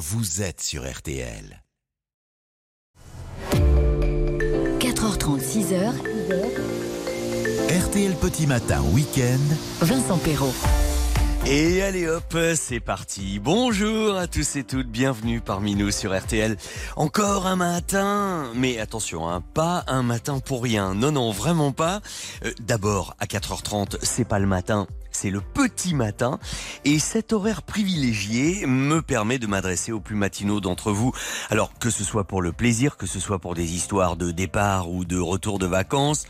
vous êtes sur RTL. 4h30, 6h. RTL Petit Matin Week-end. Vincent Perrault. Et allez hop, c'est parti. Bonjour à tous et toutes, bienvenue parmi nous sur RTL. Encore un matin, mais attention, hein, pas un matin pour rien. Non, non, vraiment pas. Euh, D'abord, à 4h30, c'est pas le matin, c'est le petit matin et cet horaire privilégié me permet de m'adresser aux plus matinaux d'entre vous. Alors que ce soit pour le plaisir, que ce soit pour des histoires de départ ou de retour de vacances,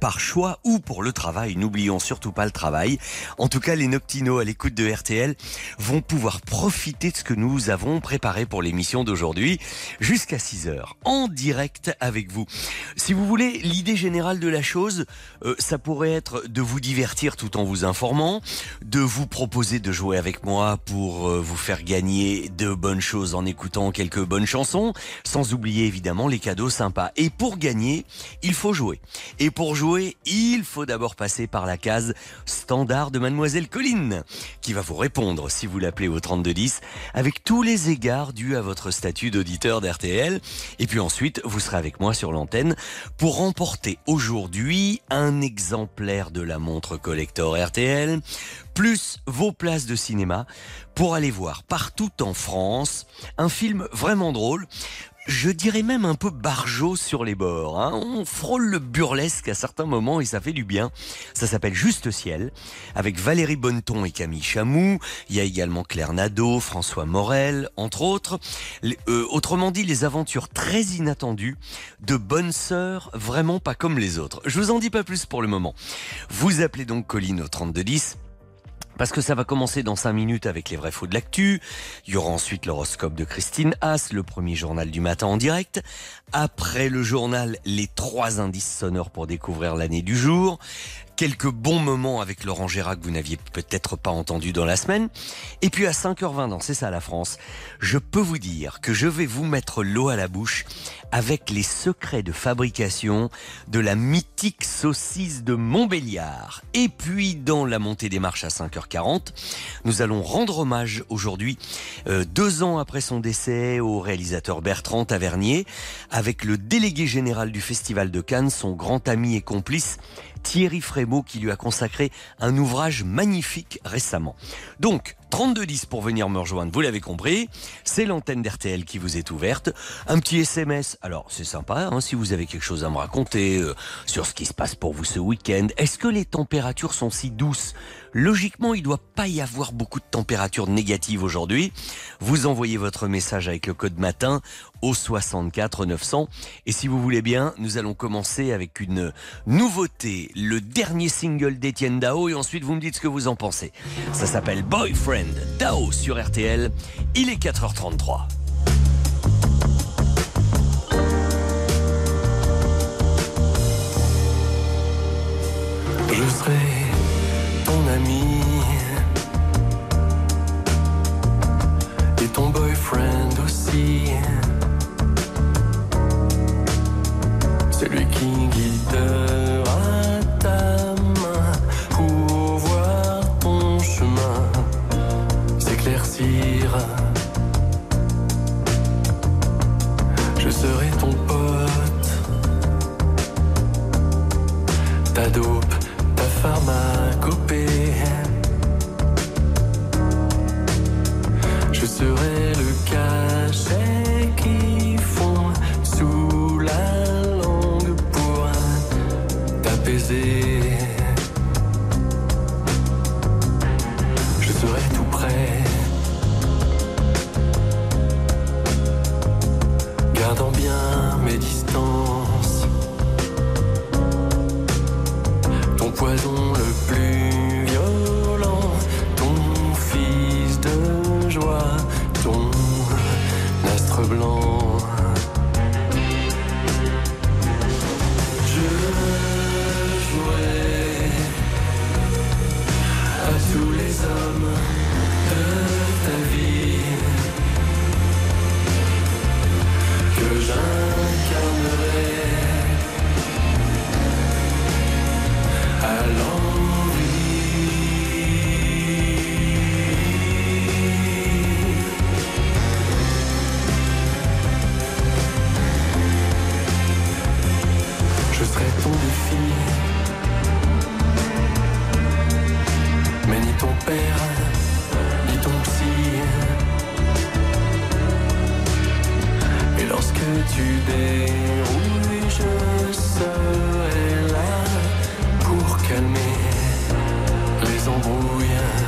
par choix ou pour le travail, n'oublions surtout pas le travail. En tout cas, les noctinos l'écoute de RTL vont pouvoir profiter de ce que nous avons préparé pour l'émission d'aujourd'hui jusqu'à 6 heures en direct avec vous. Si vous voulez, l'idée générale de la chose, euh, ça pourrait être de vous divertir tout en vous informant, de vous proposer de jouer avec moi pour euh, vous faire gagner de bonnes choses en écoutant quelques bonnes chansons, sans oublier évidemment les cadeaux sympas. Et pour gagner, il faut jouer. Et pour jouer, il faut d'abord passer par la case standard de Mademoiselle Colline, qui va vous répondre si vous l'appelez au 3210, avec tous les égards dus à votre statut d'auditeur d'RTL. Et puis ensuite, vous serez avec moi sur l'antenne pour remporter aujourd'hui un exemplaire de la montre collector RTL, plus vos places de cinéma pour aller voir partout en France un film vraiment drôle je dirais même un peu barjot sur les bords. Hein. On frôle le burlesque à certains moments et ça fait du bien. Ça s'appelle Juste Ciel, avec Valérie Bonneton et Camille Chamou. Il y a également Claire Nadeau, François Morel, entre autres. Euh, autrement dit, les aventures très inattendues de bonnes sœurs, vraiment pas comme les autres. Je vous en dis pas plus pour le moment. Vous appelez donc Colline au 3210 parce que ça va commencer dans 5 minutes avec les vrais faux de l'actu. Il y aura ensuite l'horoscope de Christine Haas, le premier journal du matin en direct. Après le journal, les trois indices sonores pour découvrir l'année du jour quelques bons moments avec Laurent Gérard que vous n'aviez peut-être pas entendu dans la semaine. Et puis à 5h20 dans C'est ça la France, je peux vous dire que je vais vous mettre l'eau à la bouche avec les secrets de fabrication de la mythique saucisse de Montbéliard. Et puis dans la montée des marches à 5h40, nous allons rendre hommage aujourd'hui, euh, deux ans après son décès, au réalisateur Bertrand Tavernier, avec le délégué général du Festival de Cannes, son grand ami et complice Thierry Frémaux qui lui a consacré un ouvrage magnifique récemment. Donc, 3210 pour venir me rejoindre, vous l'avez compris, c'est l'antenne d'RTL qui vous est ouverte. Un petit SMS, alors c'est sympa, hein, si vous avez quelque chose à me raconter euh, sur ce qui se passe pour vous ce week-end. Est-ce que les températures sont si douces? Logiquement, il ne doit pas y avoir beaucoup de températures négatives aujourd'hui. Vous envoyez votre message avec le code matin au 64 900. Et si vous voulez bien, nous allons commencer avec une nouveauté, le dernier single d'Etienne Dao, et ensuite vous me dites ce que vous en pensez. Ça s'appelle Boyfriend Dao sur RTL. Il est 4h33. Je serai ton ami et ton boyfriend aussi. Celui qui guidera dope, ta pharmacopée. Je serai le cachet qui fond sous la langue pour t'apaiser. Ton les embrouilles.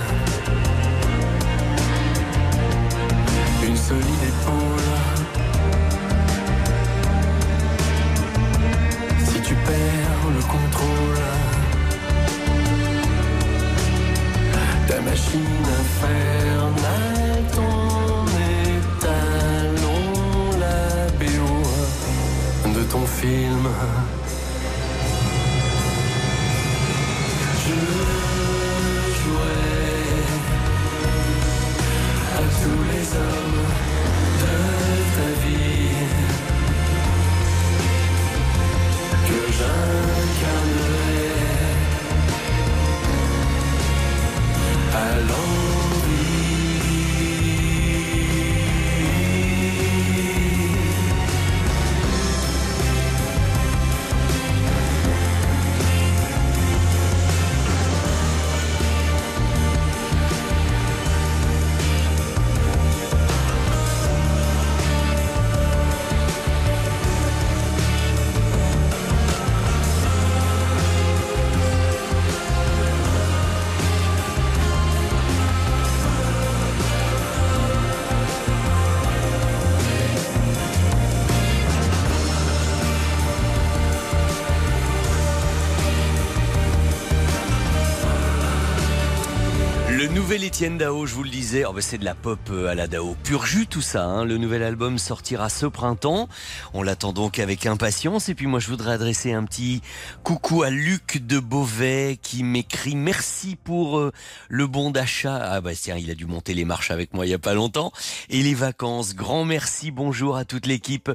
Étienne Dao, je vous le disais, oh ben c'est de la pop euh, à la Dao. Pur jus tout ça, hein. le nouvel album sortira ce printemps. On l'attend donc avec impatience. Et puis moi je voudrais adresser un petit coucou à Luc de Beauvais qui m'écrit merci pour euh, le bon d'achat. Ah bah tiens, il a dû monter les marches avec moi il y a pas longtemps. Et les vacances, grand merci, bonjour à toute l'équipe.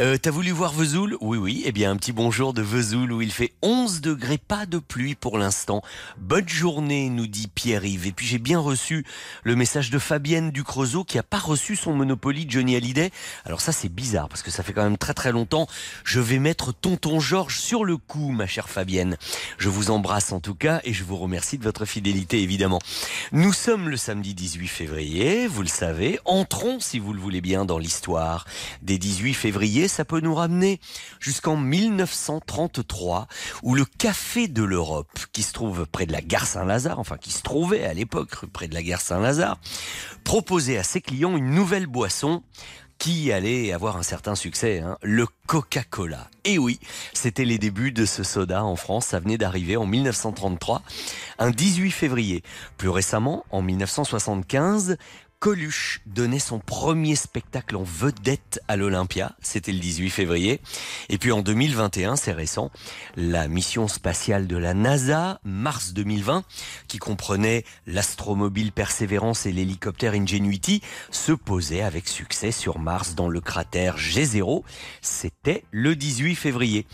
Euh, T'as voulu voir Vesoul? Oui oui, eh bien un petit bonjour de Vesoul où il fait 11 degrés, pas de pluie pour l'instant. Bonne journée, nous dit Pierre-Yves. Et puis j'ai bien reçu le message de Fabienne du Creusot qui a pas reçu son Monopoly de Johnny Hallyday. Alors ça c'est bizarre parce que ça fait quand même très très longtemps. Je vais mettre Tonton Georges sur le coup, ma chère Fabienne. Je vous embrasse en tout cas et je vous remercie de votre fidélité évidemment. Nous sommes le samedi 18 février, vous le savez. Entrons, si vous le voulez bien, dans l'histoire des 18 février. Ça peut nous ramener jusqu'en 1933 où le Café de l'Europe, qui se trouve près de la gare Saint-Lazare, enfin qui se trouvait à l'époque près de la gare Saint-Lazare, proposait à ses clients une nouvelle boisson qui allait avoir un certain succès, hein, le Coca-Cola. Et oui, c'était les débuts de ce soda en France, ça venait d'arriver en 1933, un 18 février. Plus récemment, en 1975, Coluche donnait son premier spectacle en vedette à l'Olympia, c'était le 18 février. Et puis en 2021, c'est récent, la mission spatiale de la NASA, Mars 2020, qui comprenait l'astromobile Perseverance et l'hélicoptère Ingenuity, se posait avec succès sur Mars dans le cratère G0. C'était le 18 février.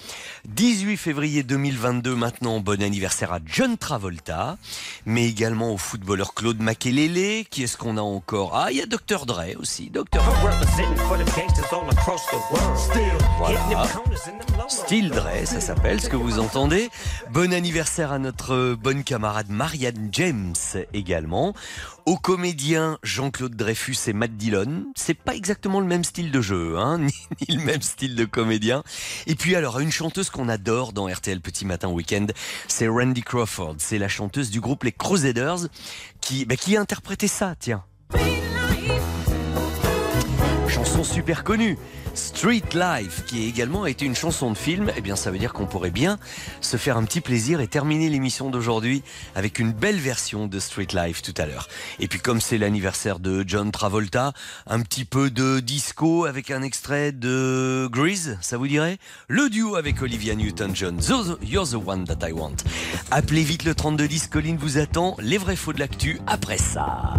18 février 2022 maintenant, bon anniversaire à John Travolta, mais également au footballeur Claude Makelele. Qui est-ce qu'on a encore? Ah, il y a Dr. Dre aussi. Dr. Voilà. Steel Dre, ça s'appelle, ce que vous entendez. Bon anniversaire à notre bonne camarade Marianne James également. Au comédien Jean-Claude Dreyfus et Matt Dillon. C'est pas exactement le même style de jeu, hein, ni, ni le même style de comédien. Et puis alors, une chanteuse qu'on adore dans RTL Petit Matin Weekend, c'est Randy Crawford. C'est la chanteuse du groupe Les Crusaders qui, bah, qui a interprété ça, tiens. Chanson super connue. Street Life, qui également a été une chanson de film, eh bien ça veut dire qu'on pourrait bien se faire un petit plaisir et terminer l'émission d'aujourd'hui avec une belle version de Street Life tout à l'heure. Et puis comme c'est l'anniversaire de John Travolta, un petit peu de disco avec un extrait de Grease, ça vous dirait? Le duo avec Olivia Newton-John, You're the one that I want. Appelez vite le 3210, Colline vous attend, les vrais faux de l'actu après ça.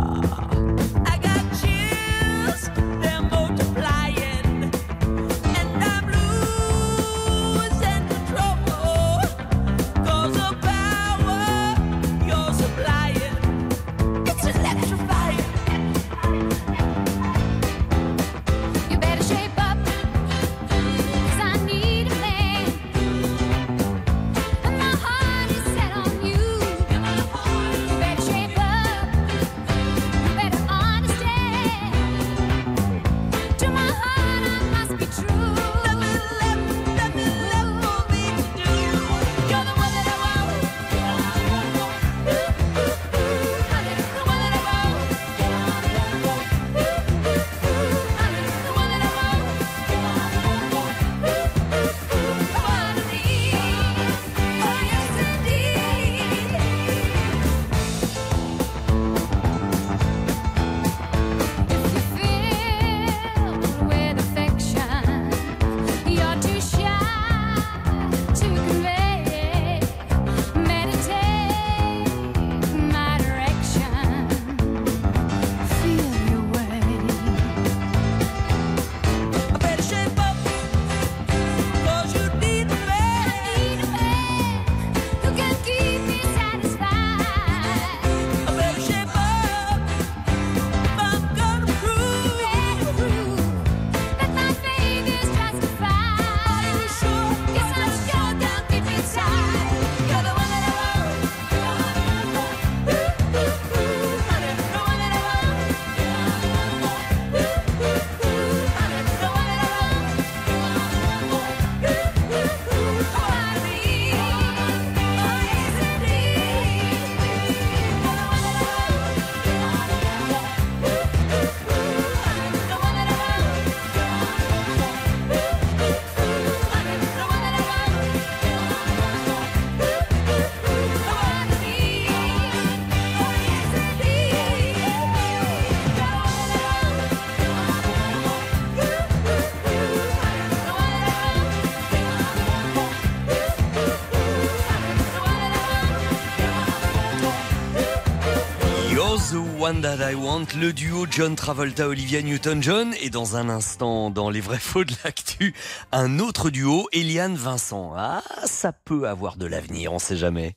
That I Want, le duo John Travolta Olivia Newton-John et dans un instant dans les vrais faux de l'actu, un autre duo Eliane Vincent. Ah, ça peut avoir de l'avenir, on sait jamais.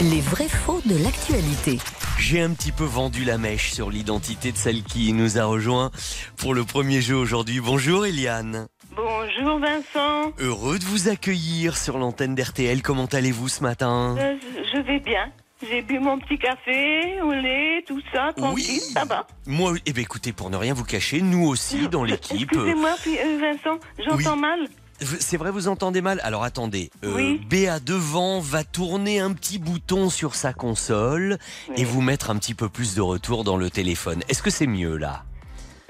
Les vrais faux de l'actualité. J'ai un petit peu vendu la mèche sur l'identité de celle qui nous a rejoint pour le premier jeu aujourd'hui. Bonjour Eliane. Bonjour Vincent, Heureux de vous accueillir sur l'antenne d'RTL. Comment allez-vous ce matin? Euh, je vais bien. J'ai bu mon petit café au lait, tout ça, tranquille, ça va. Moi, eh ben, écoutez, pour ne rien vous cacher, nous aussi dans l'équipe. euh, Excusez-moi, puis, euh, Vincent, j'entends Oui. mal. C'est vrai, vous entendez mal? Alors attendez, euh, Oui. Béa devant va tourner un petit bouton sur sa console et vous mettre un petit peu plus de retour dans le téléphone. Est-ce que c'est mieux là?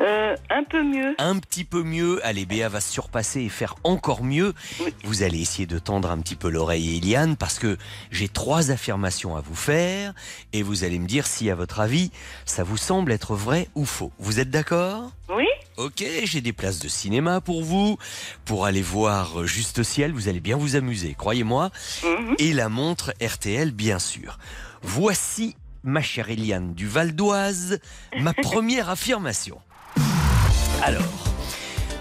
Euh, un peu mieux. Un petit peu mieux. Allez, Béa va se surpasser et faire encore mieux. Oui. Vous allez essayer de tendre un petit peu l'oreille, Eliane, parce que j'ai trois affirmations à vous faire et vous allez me dire si, à votre avis, ça vous semble être vrai ou faux. Vous êtes d'accord? Oui Ok, j'ai des places de cinéma pour vous, pour aller voir Juste Ciel, vous allez bien vous amuser, croyez-moi. Mhm. Et la montre RTL, bien sûr. Voici, ma chère Eliane du Val d'Oise, ma première affirmation. Alors,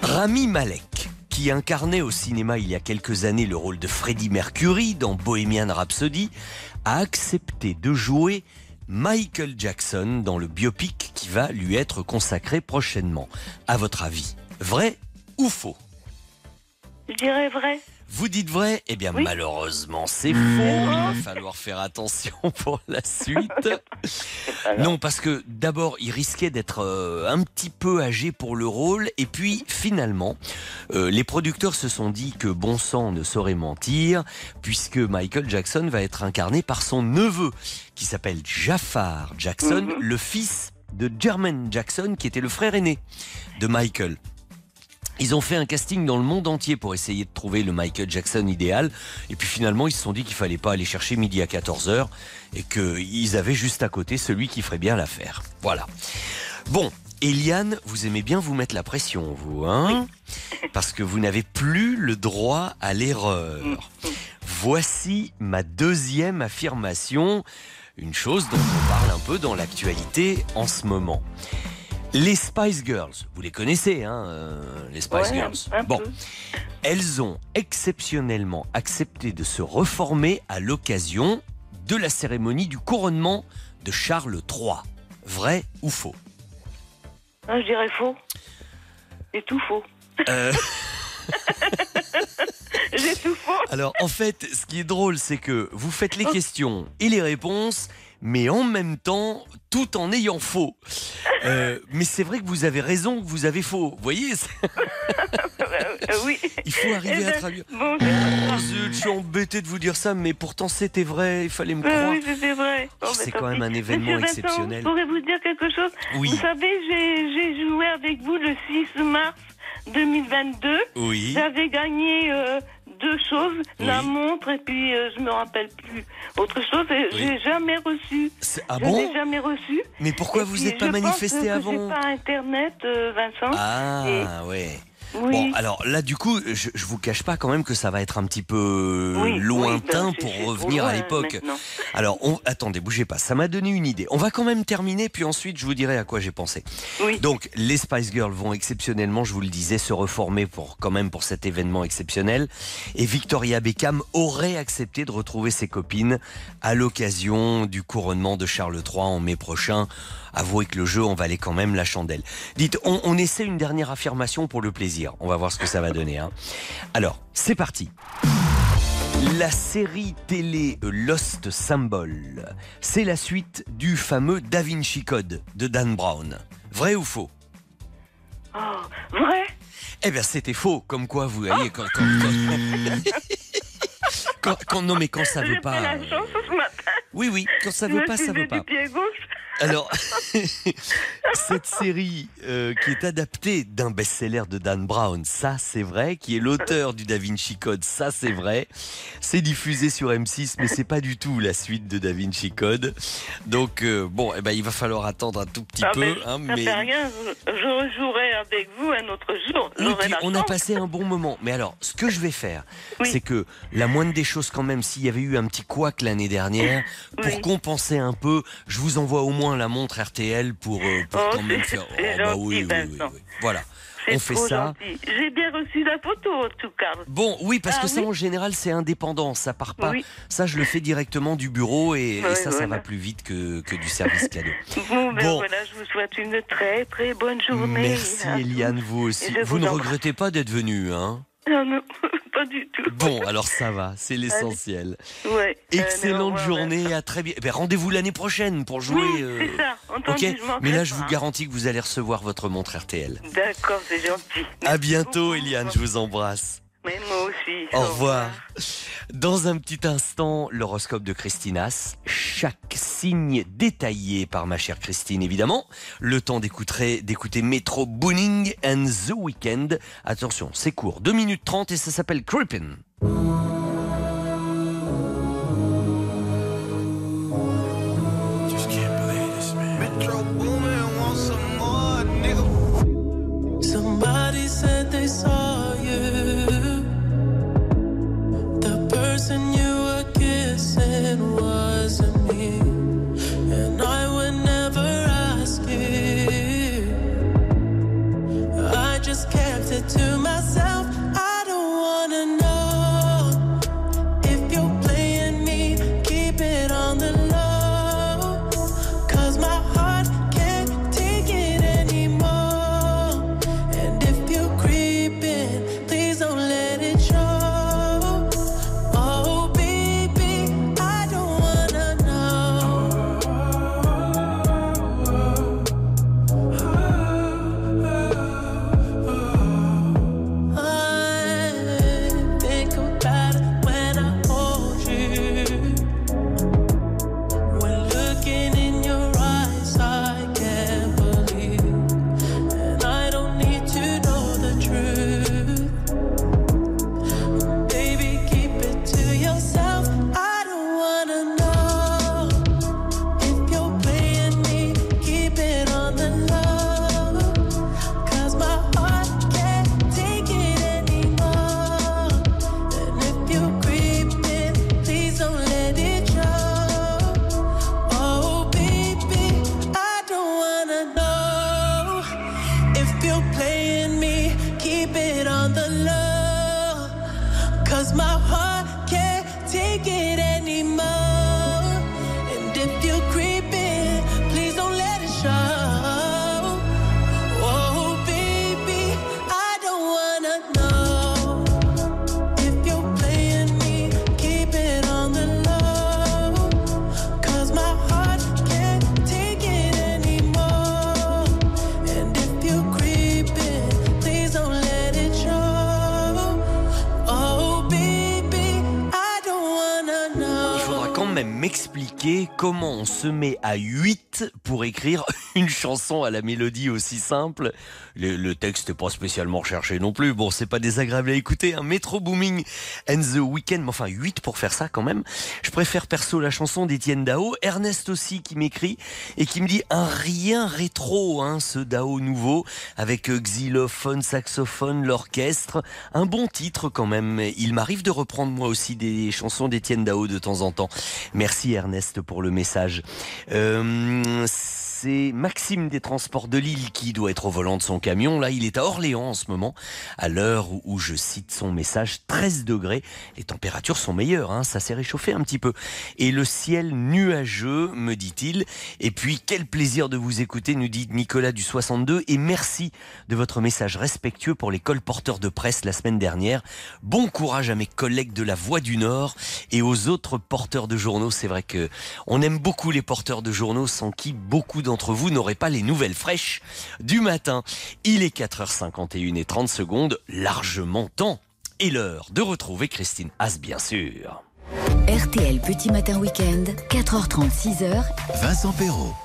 Rami Malek, qui incarnait au cinéma il y a quelques années le rôle de Freddie Mercury dans Bohemian Rhapsody, a accepté de jouer Michael Jackson dans le biopic qui va lui être consacré prochainement. À votre avis, vrai ou faux? Je dirais vrai. Vous dites vrai? Eh bien, Oui. malheureusement, c'est faux. Il va falloir faire attention pour la suite. Non, parce que d'abord, il risquait d'être euh, un petit peu âgé pour le rôle. Et puis, finalement, euh, les producteurs se sont dit que bon sang ne saurait mentir, puisque Michael Jackson va être incarné par son neveu, qui s'appelle Jafar Jackson, Mhm. le fils de Jermaine Jackson, qui était le frère aîné de Michael. Ils ont fait un casting dans le monde entier pour essayer de trouver le Michael Jackson idéal. Et puis finalement, ils se sont dit qu'il fallait pas aller chercher midi à 14h et qu'ils avaient juste à côté celui qui ferait bien l'affaire. Voilà. Bon, Eliane, vous aimez bien vous mettre la pression, vous, hein Parce que vous n'avez plus le droit à l'erreur. Voici ma deuxième affirmation, une chose dont on parle un peu dans l'actualité en ce moment. Les Spice Girls, vous les connaissez, hein, euh, les Spice Ouais, Girls. un bon, peu. elles ont exceptionnellement accepté de se reformer à l'occasion de la cérémonie du couronnement de Charles III. Vrai ou faux? Ah, je dirais faux. C'est tout faux. Euh, J'ai tout faux. Alors en fait, ce qui est drôle, c'est que vous faites les questions et les réponses, mais en même temps, tout en ayant faux. Euh, mais c'est vrai que vous avez raison, que vous avez faux. Vous voyez, Euh, oui. il faut arriver à traduire. Bon, Oh zut, je suis embêté de vous dire ça, mais pourtant c'était vrai, il fallait me Euh, croire. oui, c'était vrai. C'est tant quand même un événement Monsieur Vincent, exceptionnel. Je pourrais vous dire quelque chose? Oui. Vous savez, j'ai j'ai joué avec vous le 6 mars 2022. Oui. J'avais gagné euh, deux choses, la montre et puis euh, je me rappelle plus autre chose. Et Oui. j'ai jamais reçu. C'est- Ah je bon l'ai jamais reçu. Mais pourquoi Et vous n'êtes pas je manifesté avant J'ai pas internet, euh, Vincent. Ah ouais. Oui. Bon, alors là, du coup, je, je vous cache pas quand même que ça va être un petit peu Oui, oui, lointain ben, pour revenir à l'époque. Alors, on- attendez, bougez pas. Ça m'a donné une idée. On va quand même terminer, puis ensuite, je vous dirai à quoi j'ai pensé. Oui. Donc, les Spice Girls vont exceptionnellement, je vous le disais, se reformer pour quand même pour cet événement exceptionnel. Et Victoria Beckham aurait accepté de retrouver ses copines à l'occasion du couronnement de Charles III en mai prochain. Avouez que le jeu en valait quand même la chandelle. Dites, on, on essaie une dernière affirmation pour le plaisir. On va voir ce que ça va donner. hein. Alors, c'est parti. La série télé Lost Symbol, c'est la suite du fameux Da Vinci Code de Dan Brown. Vrai ou faux? Oh, vrai? Eh bien, c'était faux. Comme quoi, vous voyez, quand, quand, quand- quand- quand- non, mais quand ça veut pas pas. la euh, chance ce matin. Oui, oui, quand ça veut pas, ça veut pas. du pied gauche. Alors, cette série euh, qui est adaptée d'un best-seller de Dan Brown, ça c'est vrai, qui est l'auteur du Da Vinci Code, ça c'est vrai. C'est diffusé sur M6, mais c'est pas du tout la suite de Da Vinci Code. Donc euh, bon, eh ben il va falloir attendre un tout petit Ah, peu, mais hein, ça mais. fait rien, je, je rejouerai avec vous un autre jour. Oui, puis on a passé un bon moment. Mais alors, ce que je vais faire, Oui. c'est que la moindre des choses quand même, s'il y avait eu un petit couac l'année dernière, pour compenser un peu, je vous envoie au moins moins la montre RTL pour, euh, pour Oh, quand même faire. c'est bah oui, oui, oui, Vincent. oui. Voilà. On fait ça. J'ai bien reçu la photo, en tout cas. Bon, oui, parce Ah que ça oui en général c'est indépendant, ça part pas. Ça, je le fais directement du bureau et, ça, ça va plus vite que, que du service cadeau. Bon, ben Bon. voilà, je vous souhaite une très, très bonne journée. Merci. Eliane, vous aussi. Vous vous ne regrettez pas d'être venue, hein Non, non, pas du tout. Bon, alors ça va, c'est l'essentiel. Ouais. Excellente Euh, revoir, journée, à très bien. Ben, Rendez-vous l'année prochaine pour jouer. Oui, euh, c'est ça. Entendu, je mais là je vous garantis que vous allez recevoir votre montre RTL. D'accord, c'est gentil. À bientôt. Eliane, je vous embrasse. Mais moi aussi. Au revoir. Dans un petit instant, l'horoscope de Christinas. Chaque signe détaillé par ma chère Christine, évidemment. Le temps d'écouter, d'écouter Metro Booning and The Weekend. Attention, c'est court, 2 minutes 30 et ça s'appelle Creepin'. Somebody said they saw person you se met à 8 pour écrire une chanson à la mélodie aussi simple. Le, le texte n'est pas spécialement recherché non plus. Bon, c'est pas désagréable à écouter. Un Metro Booming and the Weekend, mais enfin 8 pour faire ça quand même. Je préfère perso la chanson d'Étienne Dao. Ernest aussi qui m'écrit et qui me dit un rien rétro, hein, ce Dao nouveau, avec euh, xylophone, saxophone, l'orchestre. Un bon titre quand même. Il m'arrive de reprendre moi aussi des chansons d'Étienne Dao de temps en temps. Merci Ernest pour le message. Euh, c'est Maxime des Transports de Lille qui doit être au volant de son camion. Là, il est à Orléans en ce moment, à l'heure où, je cite son message, 13 degrés. Les températures sont meilleures, hein, ça s'est réchauffé un petit peu. Et le ciel nuageux, me dit-il. Et puis, quel plaisir de vous écouter, nous dit Nicolas du 62. Et merci de votre message respectueux pour les colporteurs de presse la semaine dernière. Bon courage à mes collègues de la Voix du Nord et aux autres porteurs de journaux. C'est vrai que on aime beaucoup les porteurs de journaux sans qui beaucoup d'entre vous n'auraient pas les nouvelles fraîches du matin. Il est 4h51 et 30 secondes, largement temps. Et l'heure de retrouver Christine Haas, bien sûr. RTL Petit Matin Week-end, 4h30, 6h, Vincent Perrault.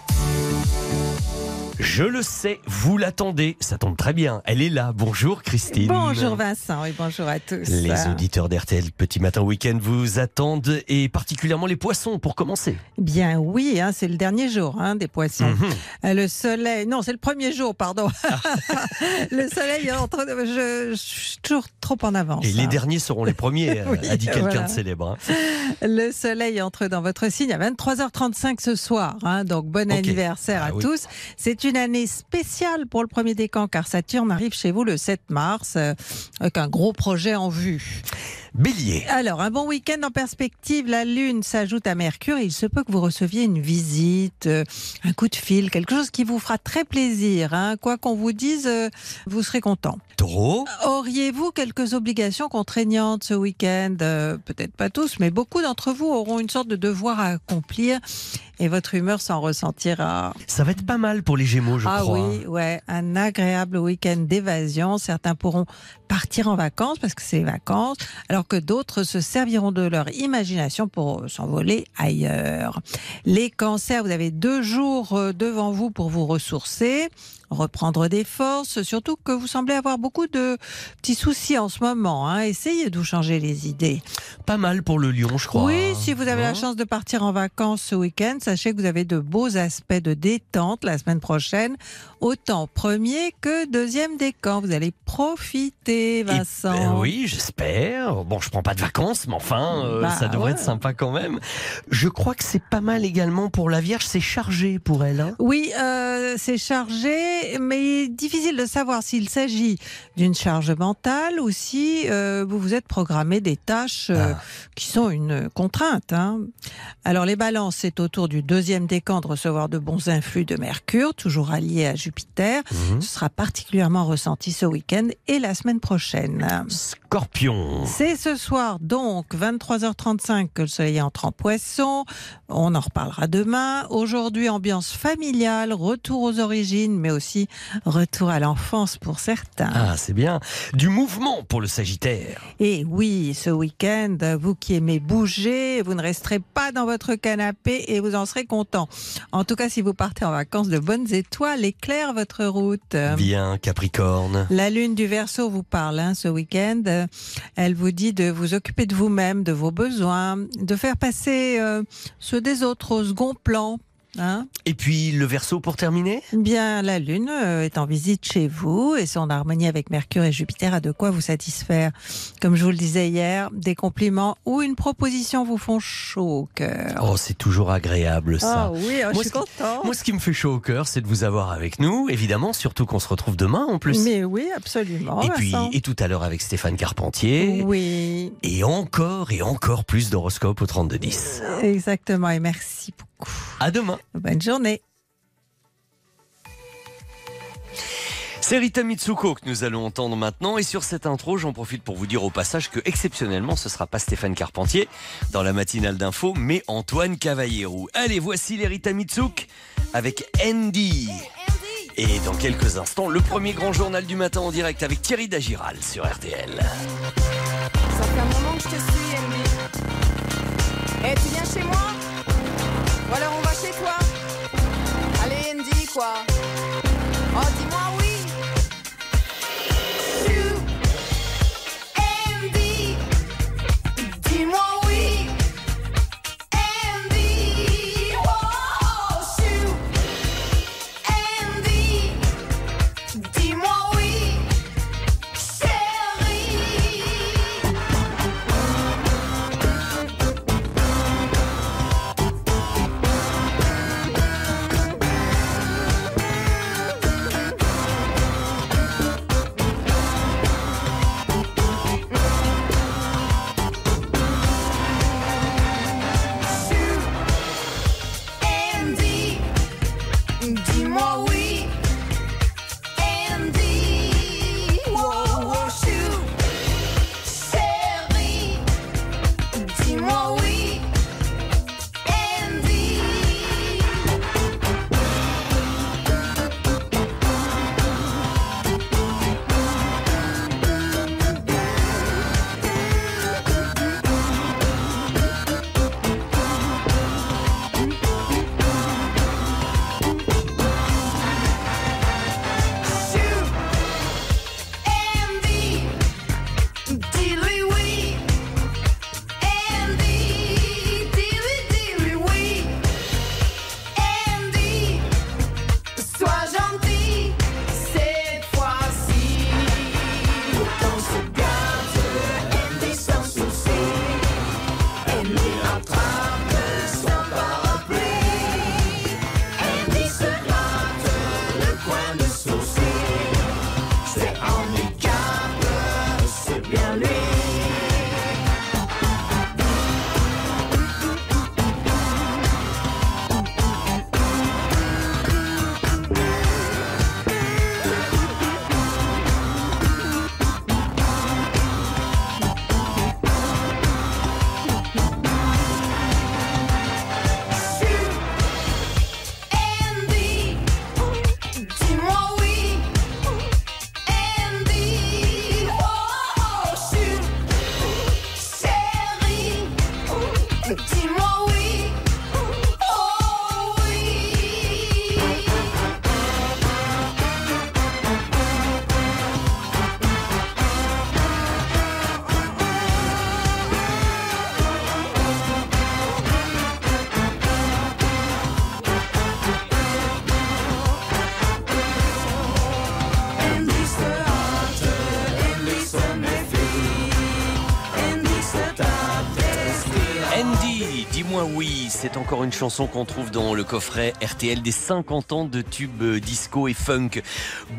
Je le sais, vous l'attendez. Ça tombe très bien. Elle est là. Bonjour Christine. Bonjour Vincent et bonjour à tous. Les auditeurs d'RTL Petit Matin Week-end vous attendent et particulièrement les poissons pour commencer. Bien oui, hein, c'est le dernier jour hein, des poissons. Mhm. Euh, Le soleil, non, c'est le premier jour, pardon. le soleil est en train de... Je, je suis toujours trop en avance. Et les hein. derniers seront les premiers, euh, Oui, a dit quelqu'un voilà. de célèbre. Le soleil entre dans votre signe à 23h35 ce soir. donc bon anniversaire Ah à oui. tous. C'est une année spéciale pour le premier décan car Saturne arrive chez vous le 7 mars euh, avec un gros projet en vue. Bélier. Alors, un bon week-end en perspective. La Lune s'ajoute à Mercure et il se peut que vous receviez une visite, euh, un coup de fil, quelque chose qui vous fera très plaisir. hein. Quoi qu'on vous dise, euh, vous serez content. Taureau. Auriez-vous quelques obligations contraignantes ce week-end? Peut-être pas tous, mais beaucoup d'entre vous auront une sorte de devoir à accomplir et votre humeur s'en ressentira. Ça va être pas mal pour les Gémeaux, je ah crois. oui, ouais, un agréable week-end d'évasion. Certains pourront partir en vacances parce que c'est les vacances, alors que d'autres se serviront de leur imagination pour s'envoler ailleurs. Les cancers, vous avez deux jours euh, devant vous pour vous ressourcer, reprendre des forces, surtout que vous semblez avoir beaucoup de petits soucis en ce moment. Hein. Essayez de vous changer les idées. Pas mal pour le lion, je crois. Oui, si vous avez la chance de partir en vacances ce week-end, sachez que vous avez de beaux aspects de détente la semaine prochaine, autant premier que deuxième décan. Vous allez profiter, Eh Vincent. ben oui, j'espère. Bon, je prends pas de vacances, mais enfin, euh, Bah, ça devrait ouais. être sympa quand même. Je crois que c'est pas mal également pour la Vierge. C'est chargé pour elle. hein. Oui, euh, c'est chargé, mais difficile de savoir s'il s'agit d'une charge mentale ou si euh, vous vous êtes programmé des tâches euh, Ah. qui sont une contrainte. hein. Alors les balances, c'est autour du deuxième décan de recevoir de bons influx de Mercure, toujours allié à Jupiter. Mhm. Ce sera particulièrement ressenti ce week-end et la semaine prochaine. Scorpion. C'est ce soir donc 23h35 que le soleil entre en poisson. On en reparlera demain. Aujourd'hui, ambiance familiale, retour aux origines, mais aussi retour à l'enfance pour certains. Ah, c'est bien. Du mouvement pour le Sagittaire. Et oui, ce week-end, vous qui aimez bouger, vous ne resterez pas dans votre canapé et vous en serez content. En tout cas, si vous partez en vacances, de bonnes étoiles éclairent votre route. Bien, Capricorne. La lune du Verseau vous parle hein, ce week-end. Elle vous dit de vous occuper de vous-même, de vos besoins, de faire passer euh, ceux des autres au second plan. Hein Et puis le Verseau pour terminer? Bien, la lune euh, est en visite chez vous et son harmonie avec Mercure et Jupiter a de quoi vous satisfaire. Comme je vous le disais hier, des compliments ou une proposition vous font chaud au cœur. Oh, c'est toujours agréable ça. Ah oui, Moi, je suis contente. Moi, ce qui me fait chaud au cœur, c'est de vous avoir avec nous, évidemment, surtout qu'on se retrouve demain en plus. Mais oui, absolument. et puis, et tout à l'heure avec Stéphane Carpentier. Oui, Et encore et encore plus d'horoscopes au 3210. exactement. Et merci beaucoup. À demain. Bonne journée. C'est Rita Mitsuko que nous allons entendre maintenant. Et sur cette intro, j'en profite pour vous dire au passage que, exceptionnellement, ce sera pas Stéphane Carpentier dans la matinale d'info, mais Antoine Cavallero. Allez, voici les Rita Mitsuk avec Andy. Et dans quelques instants, le premier grand journal du matin en direct avec Thierry Dagiral sur RTL. Ça fait un moment que je te suis, Andy. Eh, tu viens chez moi? Ou chez toi Allez, quoi encore une chanson qu'on trouve dans le coffret RTL des 50 ans de tubes disco et funk.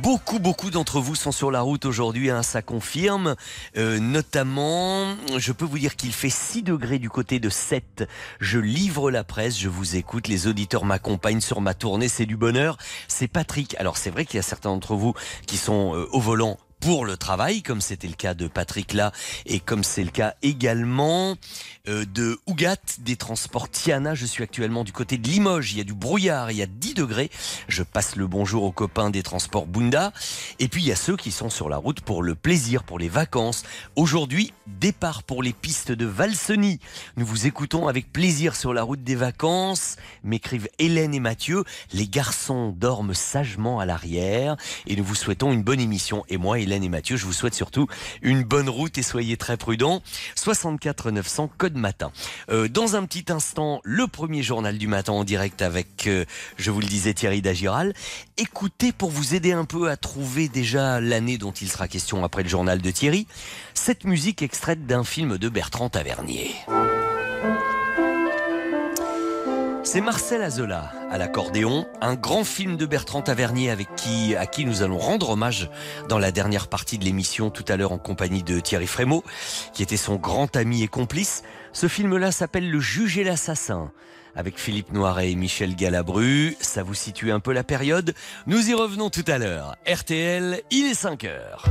Beaucoup, beaucoup d'entre vous sont sur la route aujourd'hui, hein, ça confirme. Euh, notamment, je peux vous dire qu'il fait 6 degrés du côté de 7. Je livre la presse, je vous écoute, les auditeurs m'accompagnent sur ma tournée, c'est du bonheur. C'est Patrick. Alors c'est vrai qu'il y a certains d'entre vous qui sont euh, au volant pour le travail, comme c'était le cas de Patrick là, et comme c'est le cas également euh, de Ougat, des transports Tiana. Je suis actuellement du côté de Limoges, il y a du brouillard, il y a 10 degrés. Je passe le bonjour aux copains des transports Bunda. Et puis il y a ceux qui sont sur la route pour le plaisir, pour les vacances. Aujourd'hui, départ pour les pistes de Valseny. Nous vous écoutons avec plaisir sur la route des vacances, m'écrivent Hélène et Mathieu. Les garçons dorment sagement à l'arrière et nous vous souhaitons une bonne émission. Et moi, Hélène et Mathieu, je vous souhaite surtout une bonne route et soyez très prudents. 64 900 code matin. Euh, dans un petit instant, le premier journal du matin en direct avec, euh, je vous le disais, Thierry Dagiral. Écoutez pour vous aider un peu à trouver déjà l'année dont il sera question après le journal de Thierry, cette musique extraite d'un film de Bertrand Tavernier. C'est Marcel Azola à l'accordéon, un grand film de Bertrand Tavernier avec à qui nous allons rendre hommage dans la dernière partie de l'émission tout à l'heure en compagnie de Thierry Frémaux, qui était son grand ami et complice. Ce film-là s'appelle Le Juge et l'assassin. Avec Philippe Noiret et Michel Galabru, ça vous situe un peu la période? Nous y revenons tout à l'heure. RTL, il est 5 heures.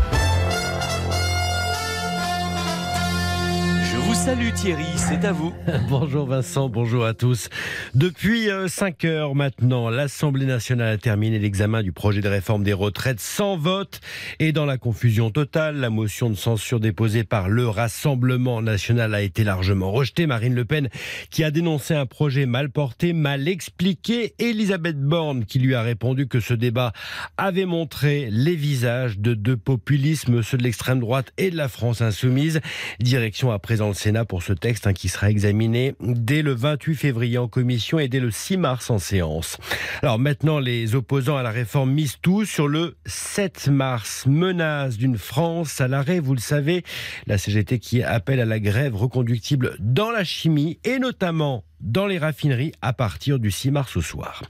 Salue Thierry, c'est à vous. Bonjour Vincent, bonjour à tous. Depuis 5 heures maintenant, l'Assemblée nationale a terminé l'examen du projet de réforme des retraites sans vote et dans la confusion totale, la motion de censure déposée par le Rassemblement national a été largement rejetée. Marine Le Pen qui a dénoncé un projet mal porté, mal expliqué. Elisabeth Borne qui lui a répondu que ce débat avait montré les visages de deux populismes, ceux de l'extrême droite et de la France insoumise. Direction à présent le Pour ce texte hein, qui sera examiné dès le 28 février en commission et dès le 6 mars en séance. Alors maintenant, les opposants à la réforme misent tout sur le 7 mars. Menace d'une France à l'arrêt, vous le savez, la CGT qui appelle à la grève reconductible dans la chimie et notamment dans les raffineries à partir du 6 mars au soir.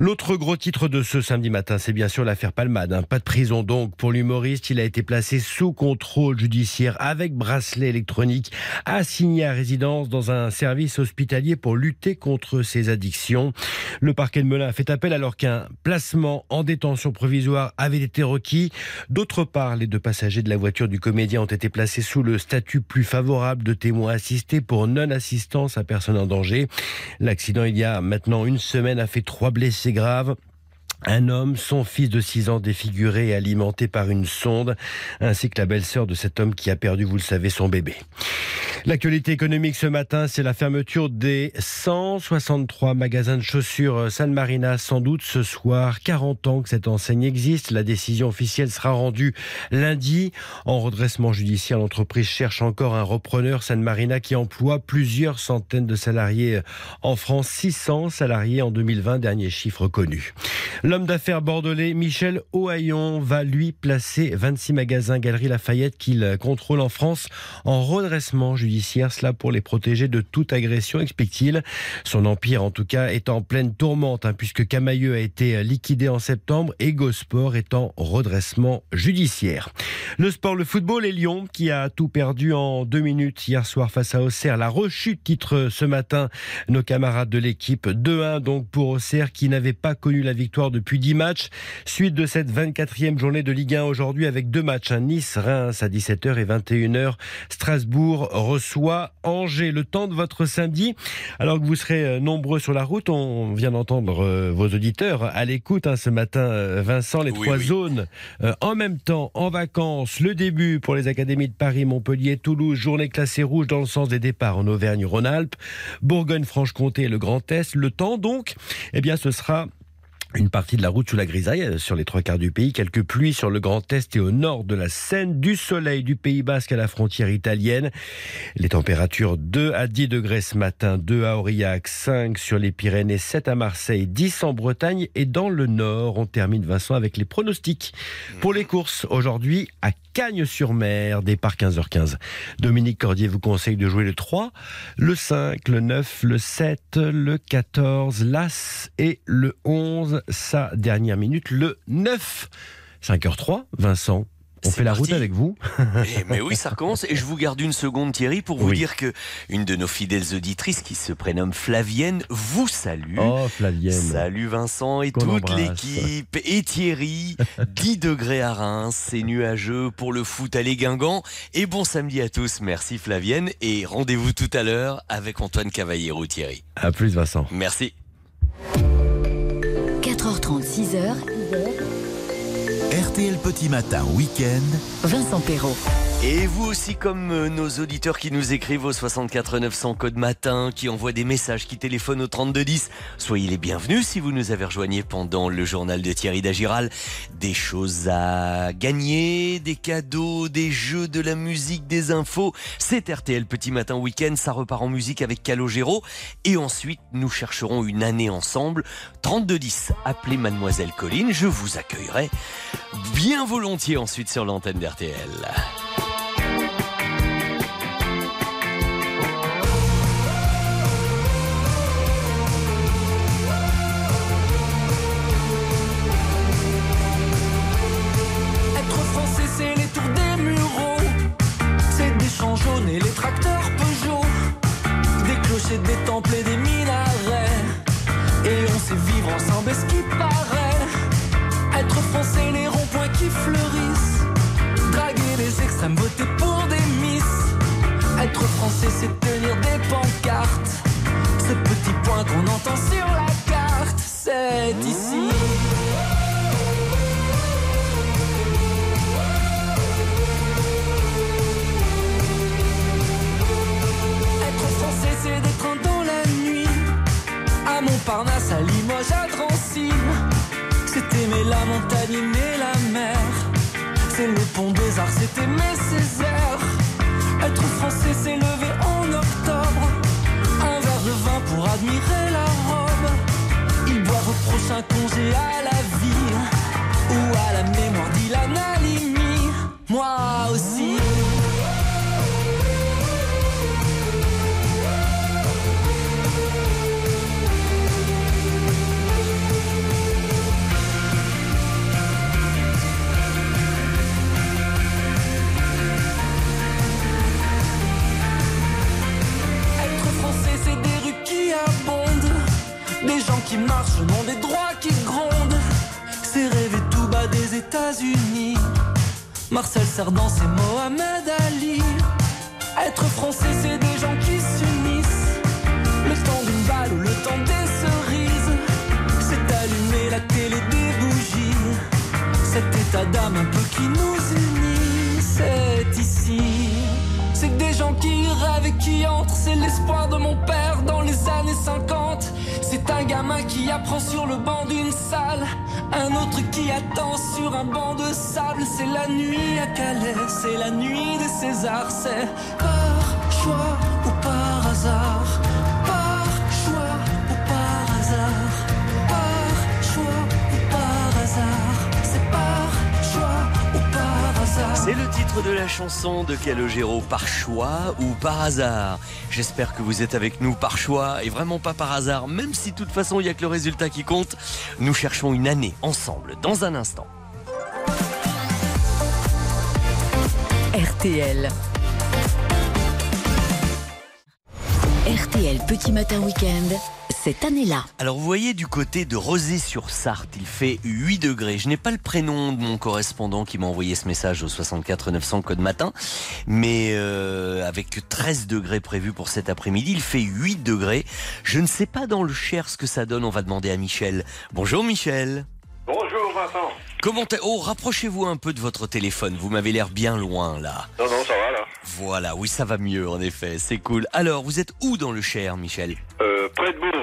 L'autre gros titre de ce samedi matin, c'est bien sûr l'affaire Palmade. hein. Pas de prison donc pour l'humoriste. Il a été placé sous contrôle judiciaire avec bracelet électronique, assigné à résidence dans un service hospitalier pour lutter contre ses addictions. Le parquet de Melun a fait appel alors qu'un placement en détention provisoire avait été requis. D'autre part, les deux passagers de la voiture du comédien ont été placés sous le statut plus favorable de témoins assistés pour non-assistance à personne en danger. L'accident, il y a maintenant une semaine, a fait trois blessés graves. Un homme, son fils de 6 ans défiguré et alimenté par une sonde, ainsi que la belle-sœur de cet homme qui a perdu, vous le savez, son bébé. L'actualité économique ce matin, c'est la fermeture des 163 magasins de chaussures San Marina, sans doute ce soir. 40 ans que cette enseigne existe. La décision officielle sera rendue lundi. En redressement judiciaire, l'entreprise cherche encore un repreneur San Marina qui emploie plusieurs centaines de salariés en France. 600 salariés en 2020, dernier chiffre connu. L'homme d'affaires bordelais Michel Ohaillon va lui placer 26 magasins Galerie Lafayette qu'il contrôle en France en redressement judiciaire. Cela pour les protéger de toute agression, explique-t-il. Son empire, en tout cas, est en pleine tourmente, hein, puisque Camailleux a été liquidé en septembre et Gosport est en redressement judiciaire. Le sport, le football et Lyon, qui a tout perdu en deux minutes hier soir face à Auxerre. La rechute titre ce matin nos camarades de l'équipe 2-1 donc pour Auxerre qui n'avait pas connu la victoire depuis 10 matchs. Suite de cette 24e journée de Ligue 1 aujourd'hui avec deux matchs. hein. Nice-Reims à 17h et 21h. Strasbourg reçoit Angers. Le temps de votre samedi. Alors que vous serez euh, nombreux sur la route, on vient d'entendre euh, vos auditeurs à l'écoute hein, ce matin, euh, Vincent, les Oui, trois oui. zones euh, en même temps, en vacances. Le début pour les académies de Paris, Montpellier, Toulouse, journée classée rouge dans le sens des départs en Auvergne-Rhône-Alpes, Bourgogne-Franche-Comté et le Grand Est. Le temps donc, eh bien ce sera Une partie de la route sous la grisaille euh, sur les trois quarts du pays, quelques pluies sur le Grand Est et au nord de la Seine, du soleil du Pays Basque à la frontière italienne. Les températures 2 à 10 degrés ce matin, 2 à Aurillac, 5 sur les Pyrénées, 7 à Marseille, 10 en Bretagne et dans le nord. On termine Vincent avec les pronostics pour les courses. Aujourd'hui à Cagnes-sur-Mer, départ 15h15. Dominique Cordier vous conseille de jouer le 3, le 5, le 9, le 7, le 14, l'As et le 11 sa dernière minute, le 9. 5h03, Vincent. On C'est fait la route avec vous. Eh, mais oui, ça recommence. Et je vous garde une seconde, Thierry, pour vous Oui. dire que une de nos fidèles auditrices, qui se prénomme Flavienne, vous salue. Oh, Flavienne. Salut Vincent et Qu'on toute embrasse. l'équipe. Et Thierry, 10 degrés à Reims, c'est nuageux pour le foot à les Guingamp. Et bon samedi à tous, merci Flavienne. Et rendez-vous tout à l'heure avec Antoine Cavallero, Thierry. À plus, Vincent. Merci. 4h30, 6h, RTL Petit Matin Week-end. Vincent Perrault. Et vous aussi, comme euh, nos auditeurs qui nous écrivent au 64 900 code matin, qui envoient des messages, qui téléphonent au 3210, soyez les bienvenus si vous nous avez rejoignés pendant le journal de Thierry Dagiral. Des choses à gagner, des cadeaux, des jeux, de la musique, des infos. C'est RTL Petit Matin Week-end, ça repart en musique avec Calogero. Et ensuite, nous chercherons une année ensemble. 3210, appelez Mademoiselle Colline, je vous accueillerai bien volontiers ensuite sur l'antenne d'RTL. Des temples et des minarets. Et on sait vivre ensemble, est-ce qui paraît? Être français, les ronds-points qui fleurissent. Draguer les extrêmes, voter pour des miss. Être français, c'est tenir des pancartes. Ces petits points qu'on entend sur la carte, c'est ici. La montagne, aimer la mer. C'est le pont des arts, c'est aimer Césaire. Être français, c'est lever en octobre. Un verre de vin pour admirer la robe. Ils boivent au prochain congé à la vie. Ou à la mémoire d'Ilan Halimi. Moi aussi. Au nom des droits qui grondent. C'est rêver tout bas des États-Unis. Marcel Cerdan, c'est Mohamed Ali. Être français, c'est des gens qui s'unissent. Le temps d'une balle ou le temps des cerises. C'est allumer la télé des bougies. Cet état d'âme un peu qui nous unit, c'est ici. C'est des gens qui rêvent et qui entrent, c'est l'espoir de mon père dans les années 50. C'est un gamin qui apprend sur le banc d'une salle, un autre qui attend sur un banc de sable. C'est la nuit à Calais, c'est la nuit des Césars, c'est C'est le titre de la chanson de Calogero, par choix ou par hasard. J'espère que vous êtes avec nous par choix et vraiment pas par hasard, même si de toute façon il n'y a que le résultat qui compte. Nous cherchons une année ensemble dans un instant. RTL. RTL Petit Matin Week-end, cette année-là. Alors vous voyez du côté de Rosé-sur-Sarthe, il fait 8 degrés. Je n'ai pas le prénom de mon correspondant qui m'a envoyé ce message au 64 900 code matin, mais euh, avec 13 degrés prévus pour cet après-midi, il fait 8 degrés. Je ne sais pas dans le Cher ce que ça donne, on va demander à Michel. Bonjour Michel. Bonjour Vincent. Comment Oh, rapprochez-vous un peu de votre téléphone, vous m'avez l'air bien loin là. Non, non, ça va là. Voilà, oui, ça va mieux en effet, c'est cool. Alors, vous êtes où dans le Cher, Michel? Euh, près de Dax-sur-Onge.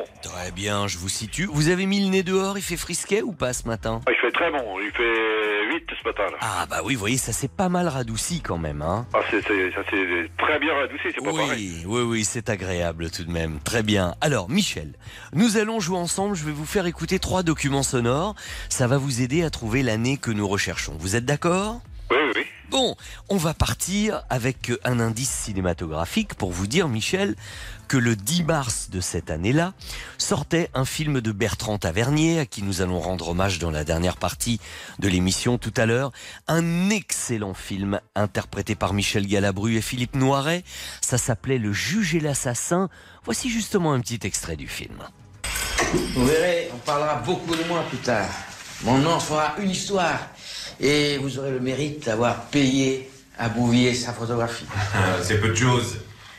Bon. Très bien, je vous situe. Vous avez mis le nez dehors, il fait frisquet ou pas ce matin Ah, Il fait très bon. Il fait 8 ce matin. Là. Ah bah oui, vous voyez, ça s'est pas mal radouci quand même, hein Ah, c'est, ça c'est très bien radouci, c'est pas pareil. Oui, oui, oui, c'est agréable tout de même. Très bien. Alors, Michel, nous allons jouer ensemble. Je vais vous faire écouter trois documents sonores. Ça va vous aider à trouver l'année que nous recherchons. Vous êtes d'accord? Oui, oui, oui. Bon, on va partir avec un indice cinématographique pour vous dire, Michel, que le 10 mars de cette année-là sortait un film de Bertrand Tavernier, à qui nous allons rendre hommage dans la dernière partie de l'émission tout à l'heure. Un excellent film interprété par Michel Galabru et Philippe Noiret. Ça s'appelait Le juge et l'assassin. Voici justement un petit extrait du film. Vous verrez, on parlera beaucoup de moi plus tard. Mon nom fera une histoire. Et vous aurez le mérite d'avoir payé à Bouvier sa photographie. C'est peu de choses.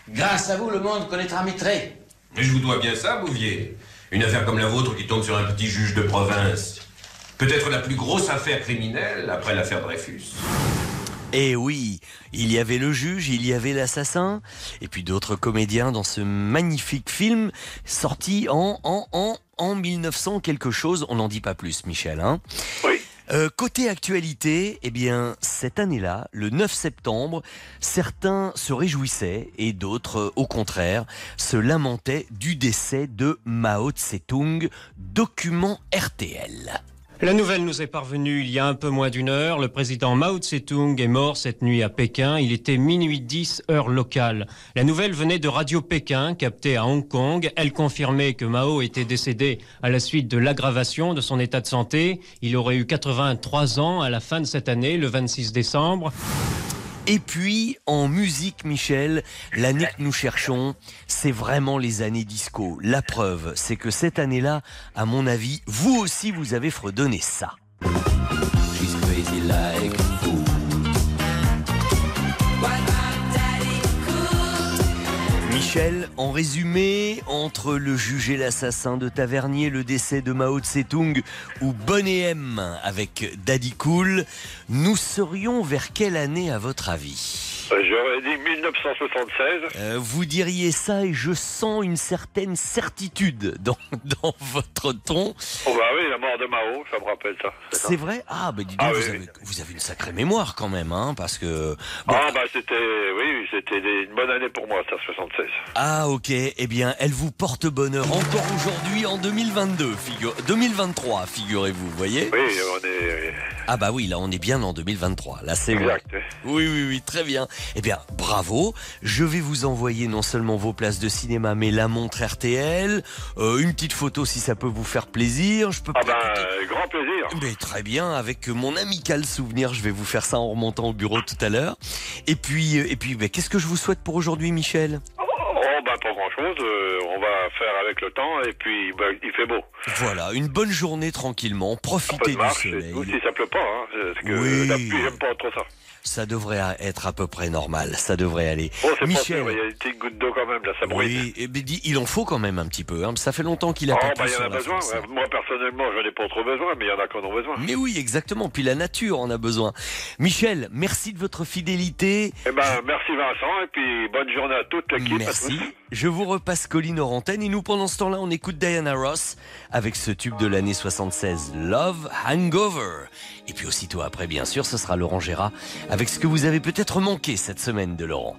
Grâce à vous, le monde connaîtra Mitré. Mais je vous dois bien ça, Bouvier. Une affaire comme la vôtre qui tombe sur un petit juge de province. Peut-être la plus grosse affaire criminelle après l'affaire Dreyfus. Eh oui, il y avait le juge, il y avait l'assassin, et puis d'autres comédiens dans ce magnifique film sorti en, en, en, en 1900 quelque chose. On n'en dit pas plus, Michel. Hein Oui. Euh, côté actualité, eh cette année-là, le 9 septembre, certains se réjouissaient et d'autres, euh, au contraire, se lamentaient du décès de Mao Tse-tung, document RTL. La nouvelle nous est parvenue il y a un peu moins d'une heure. Le président Mao Tse-tung est mort cette nuit à Pékin. Il était minuit 10 heure locale. La nouvelle venait de Radio Pékin, captée à Hong Kong. Elle confirmait que Mao était décédé à la suite de l'aggravation de son état de santé. Il aurait eu 83 ans à la fin de cette année, le 26 décembre. Et puis, en musique, Michel, l'année que nous cherchons, c'est vraiment les années disco. La preuve, c'est que cette année-là, à mon avis, vous aussi, vous avez fredonné ça. Michel, en résumé, entre le juge et l'assassin de Tavernier, le décès de Mao Tse-tung ou Bonnet M avec Daddy Cool, nous serions vers quelle année à votre avis? J'aurais dit 1976. Euh, vous diriez ça et je sens une certaine certitude dans, dans votre ton. Oh bah oui, la mort de Mao, ça me rappelle ça. C'est vrai? Ah, ben dis donc, Ah vous, oui, avez, vous avez une sacrée mémoire quand même, hein, parce que... bon, Ah bah c'était, oui, c'était une bonne année pour moi, ça, 76. Ah ok, eh bien elle vous porte bonheur encore aujourd'hui en 2022, figure... 2023 figurez-vous, vous voyez? Oui, on est... Ah bah oui, là on est bien en 2023, là c'est vrai. Exact. Oui, oui, oui, très bien. Eh bien, bravo. Je vais vous envoyer non seulement vos places de cinéma, mais la montre RTL, euh, une petite photo si ça peut vous faire plaisir. Je peux Ah bah, euh, grand plaisir. mais très bien, avec mon amical souvenir, je vais vous faire ça en remontant au bureau tout à l'heure. Et puis, euh, et puis, ben, qu'est-ce que je vous souhaite pour aujourd'hui, Michel? bah pas grand chose, on va faire avec le temps et puis bah, il fait beau. Voilà, une bonne journée tranquillement, profitez du et soleil. si ça pleut pas, hein, parce que Oui. la pluie j'aime pas trop ça. Ça devrait être à peu près normal, ça devrait aller. Oh c'est pas Michel, il y a une petite goutte d'eau quand même, là ça brûle. oui, eh ben, il en faut quand même un petit peu. Hein. Ça fait longtemps qu'il a Oh pas bah il y en a besoin, France, hein. moi personnellement j'en ai pas trop besoin, mais il y en a qui en ont besoin. Mais oui, exactement. Puis la nature en a besoin. Michel, merci de votre fidélité. Eh ben merci Vincent et puis bonne journée à toute l'équipe. à Merci. Je vous repasse Colline hors antenne et nous pendant ce temps-là on écoute Diana Ross avec ce tube de l'année 76 Love Hangover. Et puis aussitôt après bien sûr ce sera Laurent Gérard avec ce que vous avez peut-être manqué cette semaine de Laurent.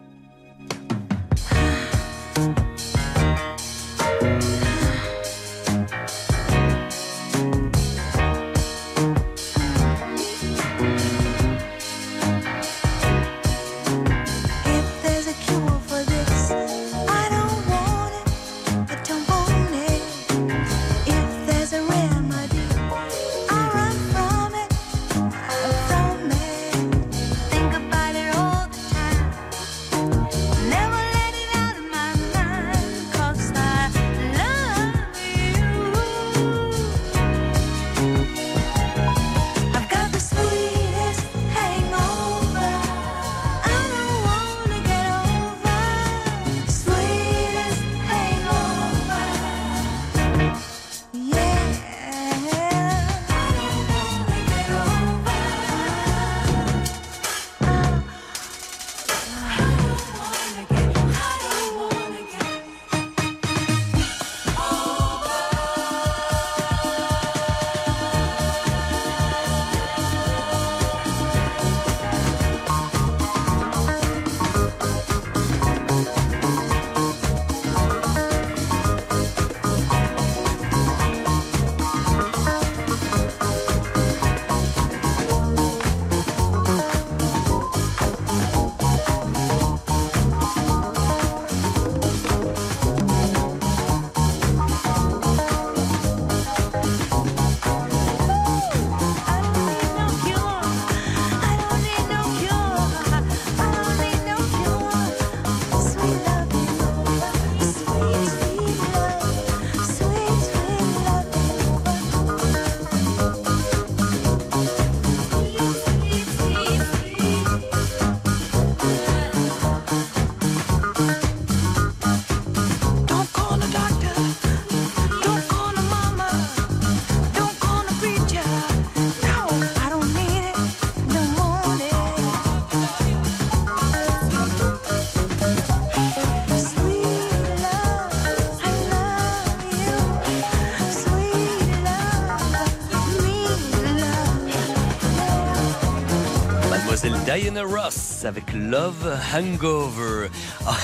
Avec Love Hangover. Ah,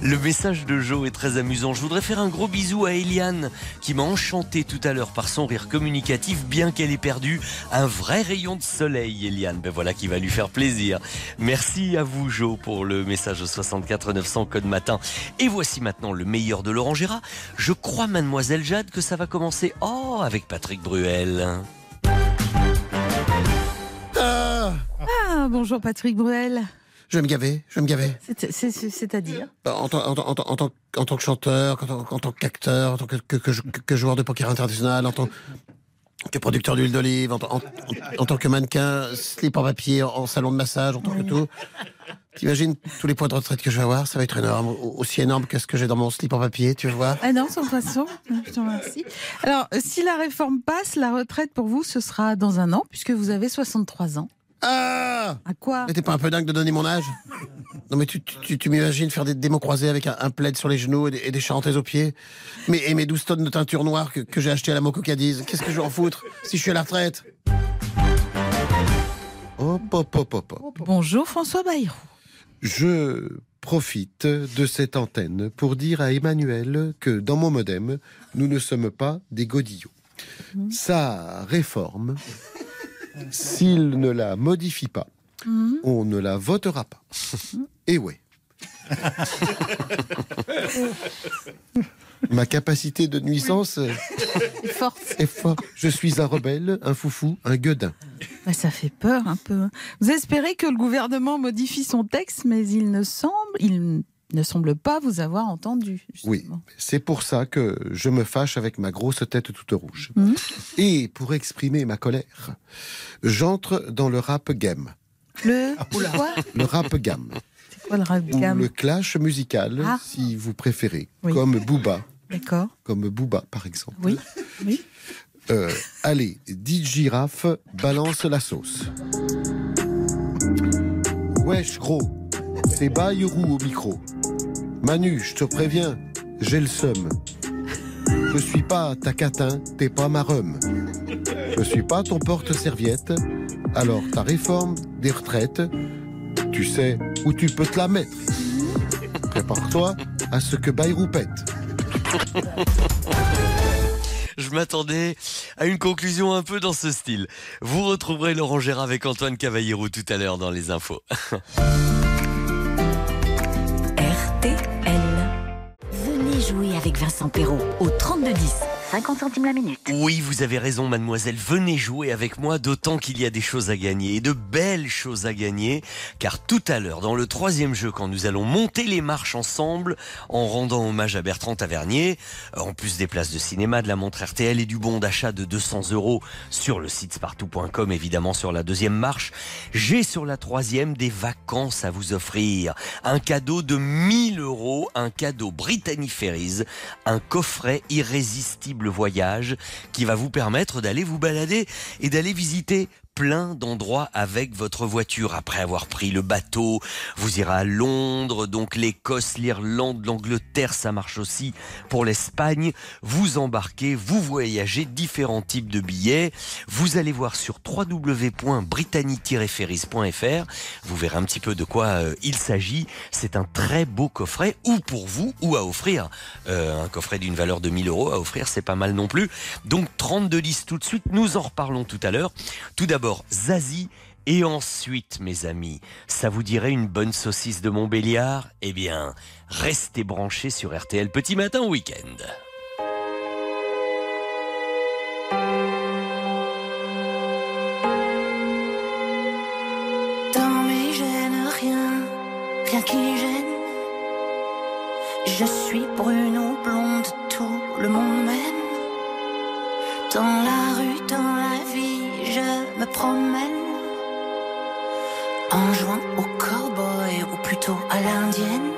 le message de Joe est très amusant. Je voudrais faire un gros bisou à Eliane qui m'a enchanté tout à l'heure par son rire communicatif, bien qu'elle ait perdu un vrai rayon de soleil, Eliane. Ben voilà qui va lui faire plaisir. Merci à vous, Joe, pour le message au 64 900 code matin. Et voici maintenant le meilleur de Laurent Gérard. Je crois, mademoiselle Jade, que ça va commencer. Oh, avec Patrick Bruel. Ah, bonjour Patrick Bruel. Je vais me gaver, je vais me gaver. C'est- c'est- c'est- C'est-à-dire En, tant- que chanteur, en tant, qu'acteur, en tant que, joueur de poker international, en tant que producteur d'huile d'olive, en, tant- que mannequin, slip en papier, en, salon de massage, en tant que tout. T'imagines tous les points de retraite que je vais avoir Ça va être énorme. Au- Aussi énorme que ce que j'ai dans mon slip en papier, tu vois Ah non, sans façon. Je te remercie. Alors, si la réforme passe, la retraite pour vous, ce sera dans un an, puisque vous avez 63 ans. Ah À quoi Mais t'es pas un peu dingue de donner mon âge Non mais tu, tu, tu- tu m'imagines faire des démos croisés avec un, un plaid sur les genoux et des, et des charentaises aux pieds mais, Et mes 12 tonnes de teinture noire que, que j'ai acheté à la Moco Cadiz. Qu'est-ce que je vais en foutre si je suis à la retraite Hop, hop, hop, hop, hop. Bonjour François Bayrou. Je profite de cette antenne pour dire à Emmanuel que dans mon modem, nous ne sommes pas des godillots. Sa réforme, s'il ne la modifie pas, on ne la votera pas. Et ouais. Ma capacité de nuisance est forte. est forte. Je suis un rebelle, un foufou, un gueudin. Bah, ça fait peur un peu. Vous espérez que le gouvernement modifie son texte, mais il ne semble, il ne semble pas vous avoir entendu. Oui, c'est pour ça que je me fâche avec ma grosse tête toute rouge. Mhm. Et pour exprimer ma colère, j'entre dans le rap game. Le quoi? Le rap game. C'est quoi le rap Ou gamme le clash musical, Ah. si vous préférez. Oui. Comme Booba. D'accord. Comme Booba, par exemple. Oui. Oui. Euh, allez, dit girafe, balance la sauce. Wesh, gros, c'est Bayrou au micro. Manu, je te préviens, j'ai le seum. Je suis pas ta catin, t'es pas ma rhum. Je suis pas ton porte-serviette. Alors, ta réforme des retraites, tu sais où tu peux te la mettre. Prépare-toi à ce que Bayrou pète. Je m'attendais à une conclusion un peu dans ce style. Vous retrouverez Laurent Gérard avec Antoine Cavallero tout à l'heure dans les infos. Vincent Perrault au 3210. 50 centimes la minute. Oui, vous avez raison, mademoiselle. Venez jouer avec moi, d'autant qu'il y a des choses à gagner, et de belles choses à gagner, car tout à l'heure, dans le troisième jeu, quand nous allons monter les marches ensemble, en rendant hommage à Bertrand Tavernier, en plus des places de cinéma, de la montre RTL et du bon d'achat de 200 euros sur le site spartou.com, évidemment sur la deuxième marche, j'ai sur la troisième des vacances à vous offrir. Un cadeau de 1000 euros, un cadeau Brittany Ferries, un coffret irrésistible voyage qui va vous permettre d'aller vous balader et d'aller visiter plein d'endroits avec votre voiture après avoir pris le bateau. Vous irez à Londres, donc l'Écosse, l'Irlande, l'Angleterre, ça marche aussi pour l'Espagne. Vous embarquez, vous voyagez, différents types de billets. Vous allez voir sur www.britannique-ferries.fr. Vous verrez un petit peu de quoi euh, il s'agit. C'est un très beau coffret, ou pour vous, ou à offrir. Euh, un coffret d'une valeur de 1000 euros à offrir, c'est pas mal non plus. Donc 32 listes tout de suite, nous en reparlons tout à l'heure. Tout d'abord, Zazie. Et ensuite, mes amis, ça vous dirait une bonne saucisse de Montbéliard? Eh bien, restez branchés sur RTL Petit Matin Week-end. Dans mes gènes, rien, rien qui gêne. Je suis brune ou blonde, tout le monde m'aime. Dans la rue, dans la vie, je me promène. En jouant au cowboy ou plutôt à l'indienne.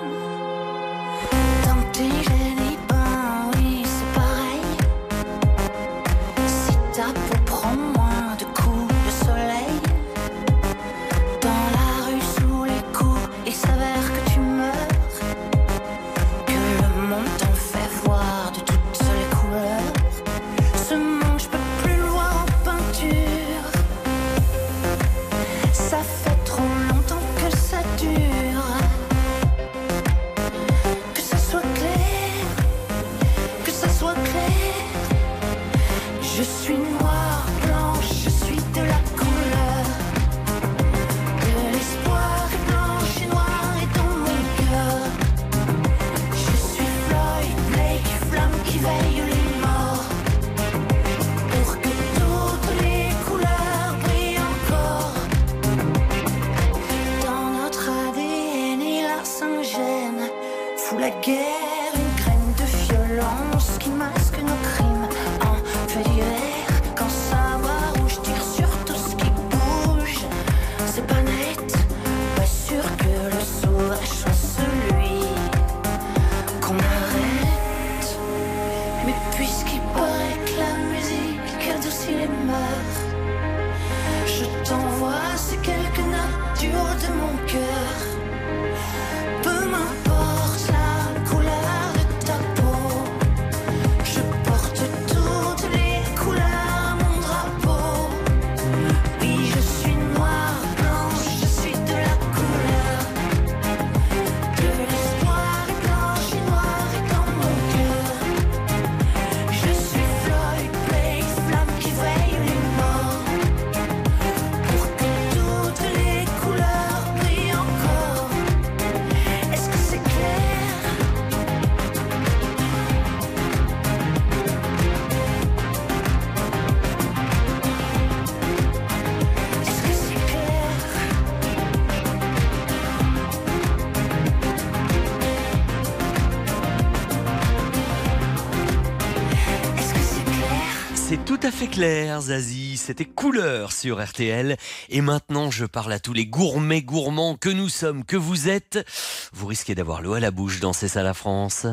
Clair, Zazie. C'était couleur sur RTL. Et maintenant, je parle à tous les gourmets gourmands que nous sommes, que vous êtes. Vous risquez d'avoir l'eau à la bouche dans C'est ça la France.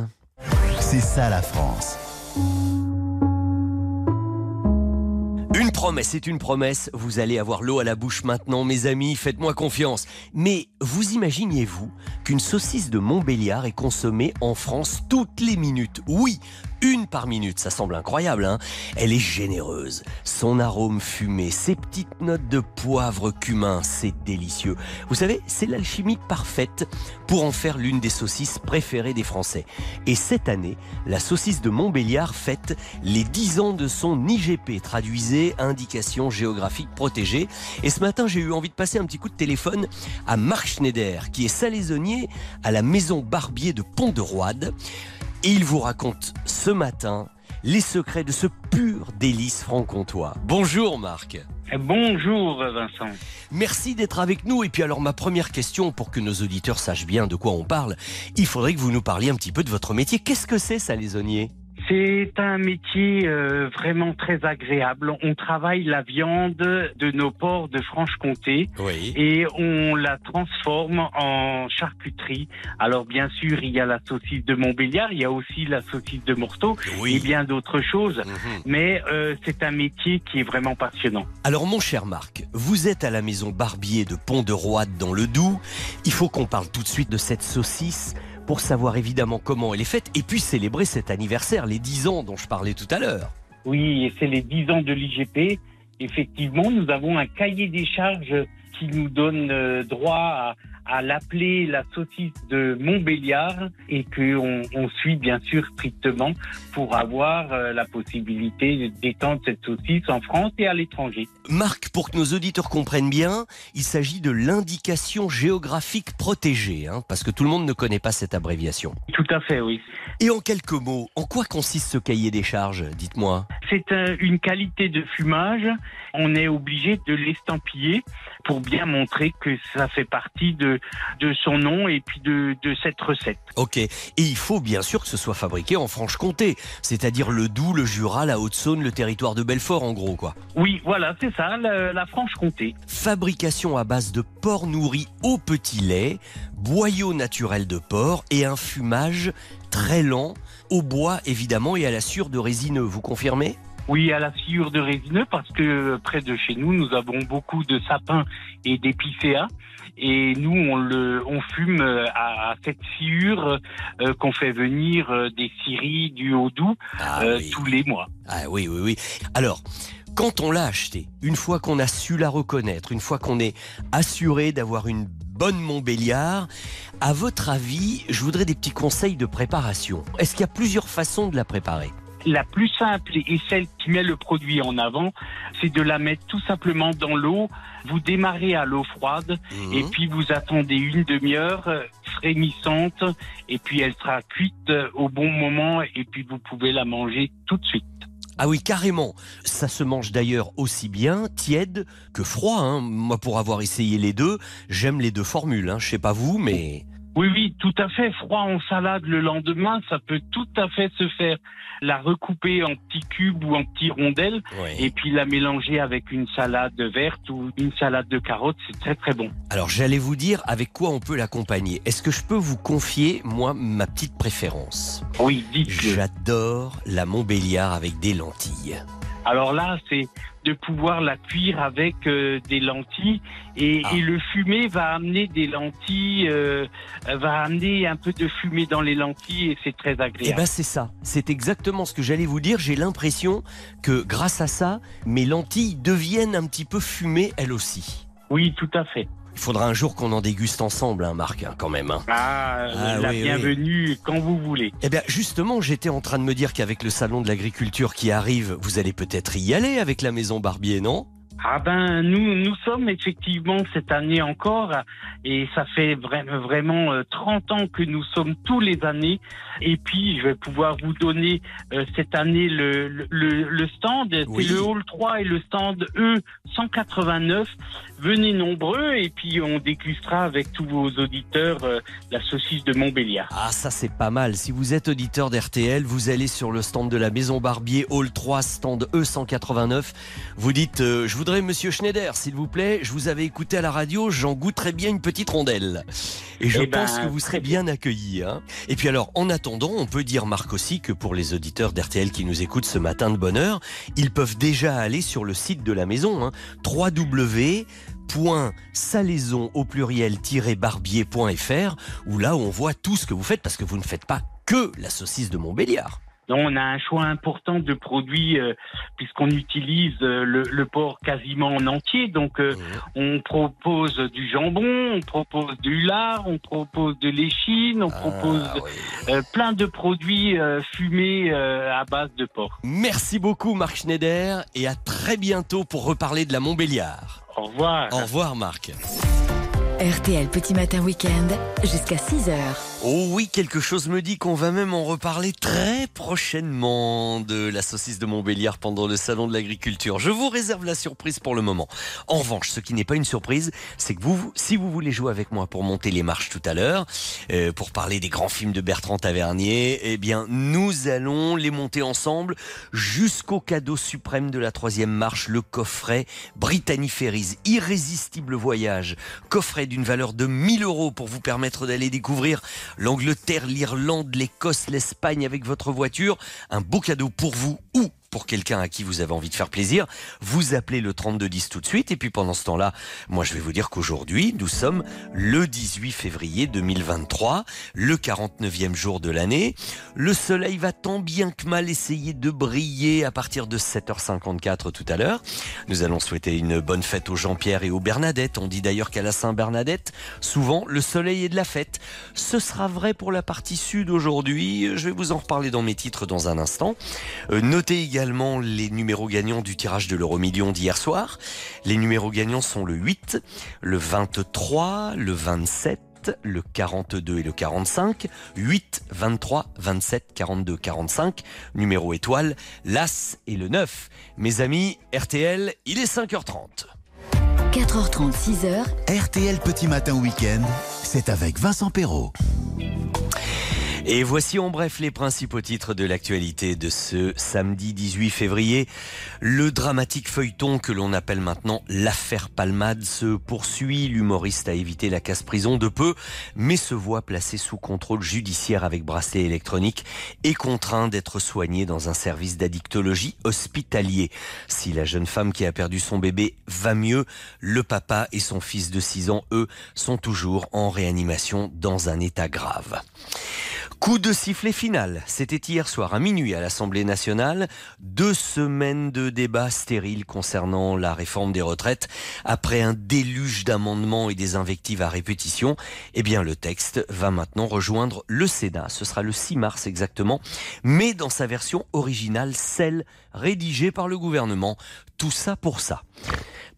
C'est ça la France. Une promesse, c'est une promesse. Vous allez avoir l'eau à la bouche maintenant, mes amis. Faites-moi confiance. Mais vous imaginiez-vous qu'une saucisse de Montbéliard est consommée en France toutes les minutes? Oui, une par minute. Ça semble incroyable, hein Elle est généreuse. Son arôme fumé, ses petites notes de poivre cumin, c'est délicieux. Vous savez, c'est l'alchimie parfaite pour en faire l'une des saucisses préférées des Français. Et cette année, la saucisse de Montbéliard fête les 10 ans de son IGP, traduisé indication géographique protégée. Et ce matin, j'ai eu envie de passer un petit coup de téléphone à Marc Schneider, qui est salaisonnier à la maison Barbier de Pont-de-Roide. Et il vous raconte ce matin les secrets de ce pur délice franc-comtois. Bonjour Marc. Bonjour Vincent. Merci d'être avec nous. Et puis alors ma première question pour que nos auditeurs sachent bien de quoi on parle, il faudrait que vous nous parliez un petit peu de votre métier. Qu'est-ce que c'est salaisonnier C'est un métier euh, vraiment très agréable. On travaille la viande de nos porcs de Franche-Comté Oui. et on la transforme en charcuterie. Alors bien sûr, il y a la saucisse de Montbéliard, il y a aussi la saucisse de Morteau et bien d'autres choses. Mais euh, c'est un métier qui est vraiment passionnant. Alors mon cher Marc, vous êtes à la maison Barbier de Pont-de-Roide dans le Doubs. Il faut qu'on parle tout de suite de cette saucisse pour savoir évidemment comment elle est faite et puis célébrer cet anniversaire, les 10 ans dont je parlais tout à l'heure. Oui, et c'est les 10 ans de l'IGP. Effectivement, nous avons un cahier des charges qui nous donne euh, droit à, à l'appeler la saucisse de Montbéliard et qu'on on suit bien sûr strictement pour avoir euh, la possibilité d'étendre cette saucisse en France et à l'étranger. Marc, pour que nos auditeurs comprennent bien, il s'agit de l'indication géographique protégée, hein, parce que tout le monde ne connaît pas cette abréviation. Tout à fait, oui. Et en quelques mots, en quoi consiste ce cahier des charges Dites-moi? C'est euh, une qualité de fumage. On est obligé de l'estampiller pour bien montrer que ça fait partie de, de son nom et puis de, de cette recette. Ok. Et il faut bien sûr que ce soit fabriqué en Franche-Comté, c'est-à-dire le Doubs, le Jura, la Haute-Saône, le territoire de Belfort, en gros, quoi. Oui, voilà, c'est ça, la, la Franche-Comté. Fabrication à base de porc nourri au petit lait, boyau naturel de porc et un fumage très lent, au bois évidemment et à la sciure de résineux. Vous confirmez? Oui, à la sciure de résineux, parce que près de chez nous, nous avons beaucoup de sapins et d'épicéas. Et nous, on le, on fume euh, à, à cette sciure euh, qu'on fait venir euh, des scieries du Haut-Doubs euh, tous les mois. Ah oui, oui, oui. Alors, quand on l'a acheté, une fois qu'on a su la reconnaître, une fois qu'on est assuré d'avoir une bonne Montbéliard, à votre avis, je voudrais des petits conseils de préparation. Est-ce qu'il y a plusieurs façons de la préparer? La plus simple et celle qui met le produit en avant, c'est de la mettre tout simplement dans l'eau. Vous démarrez à l'eau froide Mhm. et puis vous attendez une demi-heure euh, frémissante et puis elle sera cuite euh, au bon moment et puis vous pouvez la manger tout de suite. Ah oui, carrément. Ça se mange d'ailleurs aussi bien tiède que froid. hein. Moi, pour avoir essayé les deux, j'aime les deux formules. Hein. Je sais pas vous, mais Oui, oui, tout à fait. Froid en salade le lendemain, ça peut tout à fait se faire. La recouper en petits cubes ou en petits rondelles et puis la mélanger avec une salade verte ou une salade de carottes, c'est très très bon. Alors j'allais vous dire avec quoi on peut l'accompagner. Est-ce que je peux vous confier, moi, ma petite préférence? Oui, dites J'adore la Montbéliard avec des lentilles. Alors là, c'est de pouvoir la cuire avec euh, des lentilles et, Ah. et le fumé va amener des lentilles, euh, va amener un peu de fumée dans les lentilles et c'est très Eh agréable. ben c'est ça, c'est exactement ce que j'allais vous dire. J'ai l'impression que grâce à ça, mes lentilles deviennent un petit peu fumées elles aussi. Oui, tout à fait. Il faudra un jour qu'on en déguste ensemble, hein, Marc, hein, quand même. hein. Ah, Ah, la oui, oui. bienvenue quand vous voulez. Eh bien, justement, j'étais en train de me dire qu'avec le salon de l'agriculture qui arrive, vous allez peut-être y aller avec la maison Barbier, non? Ah ben nous nous sommes effectivement cette année encore et ça fait vraiment vraiment euh, 30 ans que nous sommes tous les années et puis je vais pouvoir vous donner euh, cette année le le, le- le stand Oui. c'est le hall 3 et le stand E 189 venez nombreux et puis on dégustera avec tous vos auditeurs euh, la saucisse de Montbéliard. Ah, ça c'est pas mal. Si vous êtes auditeur d'RTL, vous allez sur le stand de la Maison Barbier, Hall 3, stand E189. Vous dites euh, Je voudrais Monsieur Schneider, s'il vous plaît. Je vous avais écouté à la radio, j'en goûterais bien une petite rondelle. Et je Eh ben, pense que vous serez bien accueillis. hein. Et puis alors, en attendant, on peut dire, Marc, aussi que pour les auditeurs d'RTL qui nous écoutent ce matin de bonne heure, ils peuvent déjà aller sur le site de la maison, hein, www.salaison au pluriel-barbier.fr où là on voit tout ce que vous faites parce que vous ne faites pas que la saucisse de Montbéliard. Donc, on a un choix important de produits euh, puisqu'on utilise euh, le, le porc quasiment en entier. Donc, euh, on propose du jambon, on propose du lard, on propose de l'échine, on propose euh, plein de produits fumés à base de porc. Merci beaucoup Marc Schneider et à très bientôt pour reparler de la Montbéliard. Au revoir. Au revoir Marc. RTL Petit Matin Week-end jusqu'à 6h. Oh oui, quelque chose me dit qu'on va même en reparler très prochainement de la saucisse de Montbéliard pendant le salon de l'agriculture. Je vous réserve la surprise pour le moment. En revanche, ce qui n'est pas une surprise, c'est que vous, si vous voulez jouer avec moi pour monter les marches tout à l'heure, euh, pour parler des grands films de Bertrand Tavernier, eh bien, nous allons les monter ensemble jusqu'au cadeau suprême de la troisième marche, le coffret Brittany Ferries, irrésistible voyage, coffret d'une valeur de 1000 euros pour vous permettre d'aller découvrir l'Angleterre, l'Irlande, l'Écosse, l'Espagne avec votre voiture. Un beau cadeau pour vous ou pour quelqu'un à qui vous avez envie de faire plaisir, vous appelez le 3210 tout de suite. Et puis pendant ce temps-là, moi je vais vous dire qu'aujourd'hui, nous sommes le 18 février 2023, le 49e jour de l'année. Le soleil va tant bien que mal essayer de briller à partir de 7h54 tout à l'heure. Nous allons souhaiter une bonne fête aux Jean-Pierre et aux Bernadette. On dit d'ailleurs qu'à la Saint-Bernadette, souvent le soleil est de la fête. Ce sera vrai pour la partie sud aujourd'hui. Je vais vous en reparler dans mes titres dans un instant. Euh, notez également les numéros gagnants du tirage de l'euro million d'hier soir. Les numéros gagnants sont le 8, le 23, le 27, le 42 et le 45, 8, 23, 27, 42, 45, numéro étoile, l'As et le 9. Mes amis, RTL, il est 5h30. 4h30, 6h. RTL Petit Matin Week-end, c'est avec Vincent Perrault. Et voici en bref les principaux titres de l'actualité de ce samedi 18 février. Le dramatique feuilleton que l'on appelle maintenant l'affaire Palmade se poursuit. L'humoriste a évité la casse-prison de peu, mais se voit placé sous contrôle judiciaire avec bracelet électronique et contraint d'être soigné dans un service d'addictologie hospitalier. Si la jeune femme qui a perdu son bébé va mieux, le papa et son fils de 6 ans, eux, sont toujours en réanimation dans un état grave. Coup de sifflet final, c'était hier soir à minuit à l'Assemblée nationale. Deux semaines de débats stériles concernant la réforme des retraites. Après un déluge d'amendements et des invectives à répétition, eh bien le texte va maintenant rejoindre le Sénat. Ce sera le 6 mars exactement, mais dans sa version originale, celle rédigée par le gouvernement. Tout ça pour ça.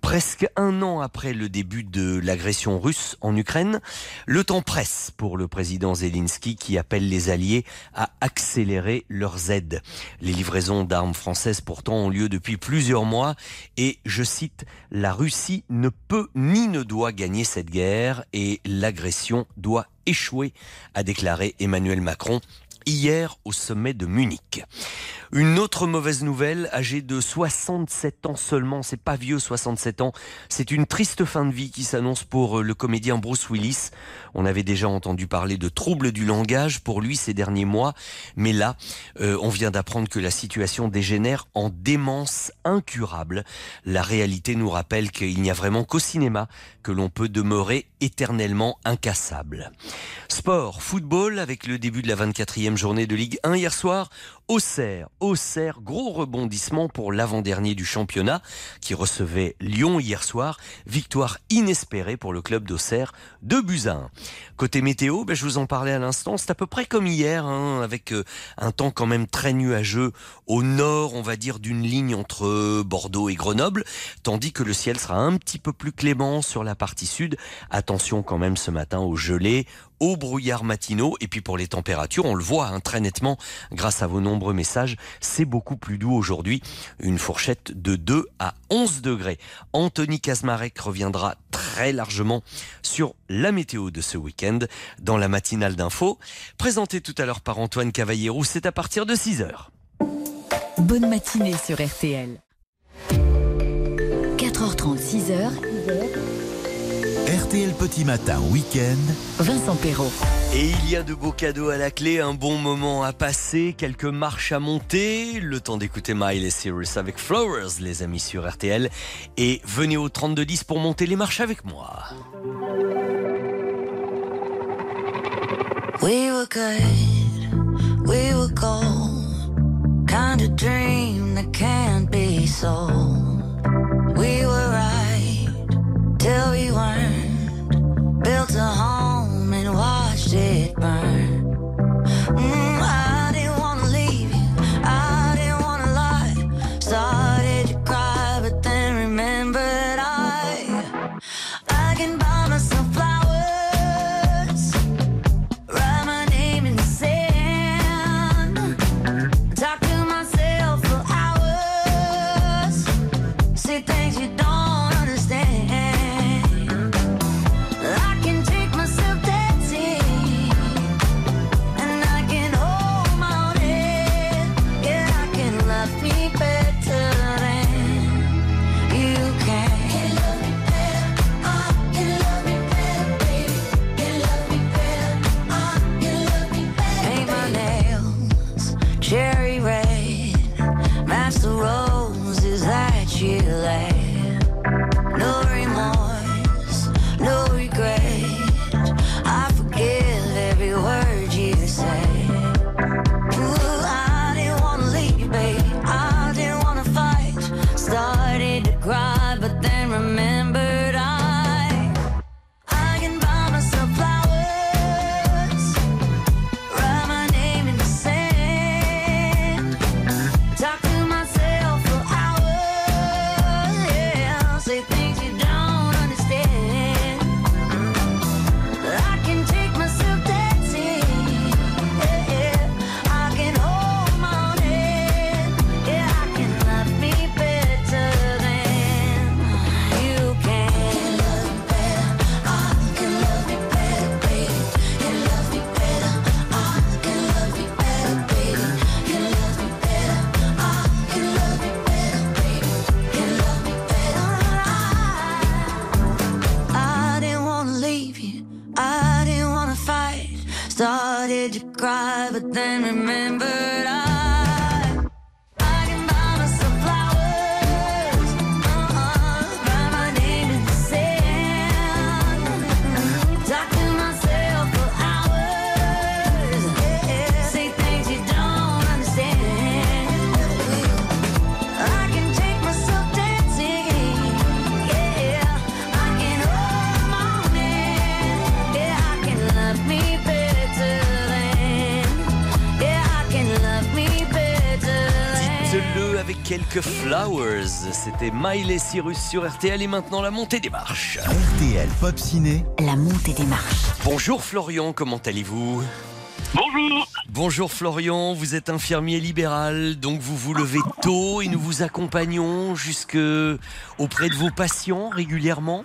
Presque un an après le début de l'agression russe en Ukraine, le temps presse pour le président Zelensky qui appelle les alliés à accélérer leurs aides. Les livraisons d'armes françaises pourtant ont lieu depuis plusieurs mois et, je cite, la Russie ne peut ni ne doit gagner cette guerre et l'agression doit échoué, a déclaré Emmanuel Macron hier au sommet de Munich. Une autre mauvaise nouvelle, âgé de 67 ans seulement, c'est pas vieux 67 ans, c'est une triste fin de vie qui s'annonce pour euh, le comédien Bruce Willis. On avait déjà entendu parler de troubles du langage pour lui ces derniers mois, mais là, euh, on vient d'apprendre que la situation dégénère en démence incurable. La réalité nous rappelle qu'il n'y a vraiment qu'au cinéma que l'on peut demeurer éternellement incassable. Sport, football, avec le début de la 24e journée de Ligue 1 hier soir, Auxerre, Auxerre, gros rebondissement pour l'avant-dernier du championnat qui recevait Lyon hier soir. Victoire inespérée pour le club d'Auxerre, 2 buts à 1. Côté météo, ben, je vous en parlais à l'instant, c'est à peu près comme hier, hein, avec euh, un temps quand même très nuageux au nord, on va dire, d'une ligne entre euh, Bordeaux et Grenoble, tandis que le ciel sera un petit peu plus clément sur la partie sud. Attention quand même ce matin aux gelées, aux brouillards matinaux, et puis pour les températures, on le voit hein, très nettement grâce à vos nombreux messages, c'est beaucoup plus doux aujourd'hui, une fourchette de 2 à 11 degrés. Anthony Kazmarek reviendra très largement sur la météo de ce week-end dans la matinale d'info, présentée tout à l'heure par Antoine Cavallero, c'est à partir de 6 heures. Bonne matinée sur RTL. 4h30, 6h. RTL Petit Matin Week-end. Vincent Perrault. Et il y a de beaux cadeaux à la clé, un bon moment à passer, quelques marches à monter, le temps d'écouter Miley Cyrus avec Flowers, les amis sur RTL. Et venez au 3210 pour monter les marches avec moi. We were good, we were gold. Kind of dream that can't be sold. We were right till we weren't. Built a home C'était Miley Cyrus sur RTL et maintenant la montée des marches. RTL Pop Ciné. La montée des marches. Bonjour Florian, comment allez-vous? Bonjour. Bonjour Florian, vous êtes infirmier libéral, donc vous vous levez tôt et nous vous accompagnons jusque auprès de vos patients régulièrement?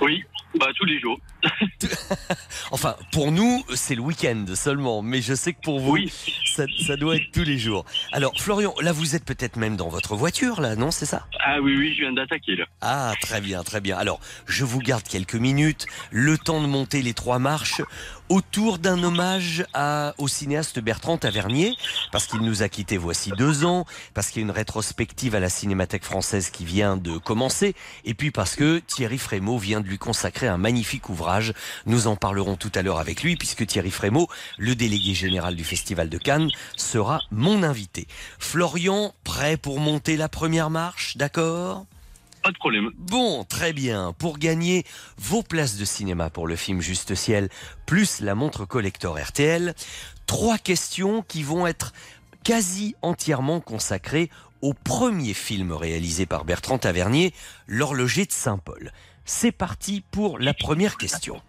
Oui, bah tous les jours. Enfin, pour nous, c'est le week-end seulement, mais je sais que pour vous, ça, ça doit être tous les jours. Alors, Florian, là, vous êtes peut-être même dans votre voiture, là, non C'est ça? Ah oui, oui, je viens d'attaquer là. Ah, très bien, très bien. Alors, je vous garde quelques minutes, le temps de monter les trois marches, autour d'un hommage à, au cinéaste Bertrand Tavernier, parce qu'il nous a quittés voici deux ans, parce qu'il y a une rétrospective à la Cinémathèque française qui vient de commencer, et puis parce que Thierry Frémaux vient de lui consacrer un magnifique ouvrage. Nous en parlerons tout à l'heure avec lui, puisque Thierry Frémaux, le délégué général du Festival de Cannes, sera mon invité. Florian, prêt pour monter la première marche, d'accord? Pas de problème. Bon, très bien. Pour gagner vos places de cinéma pour le film Juste Ciel, plus la montre collector RTL, trois questions qui vont être quasi entièrement consacrées au premier film réalisé par Bertrand Tavernier, L'horloger de Saint-Paul. C'est parti pour la première question.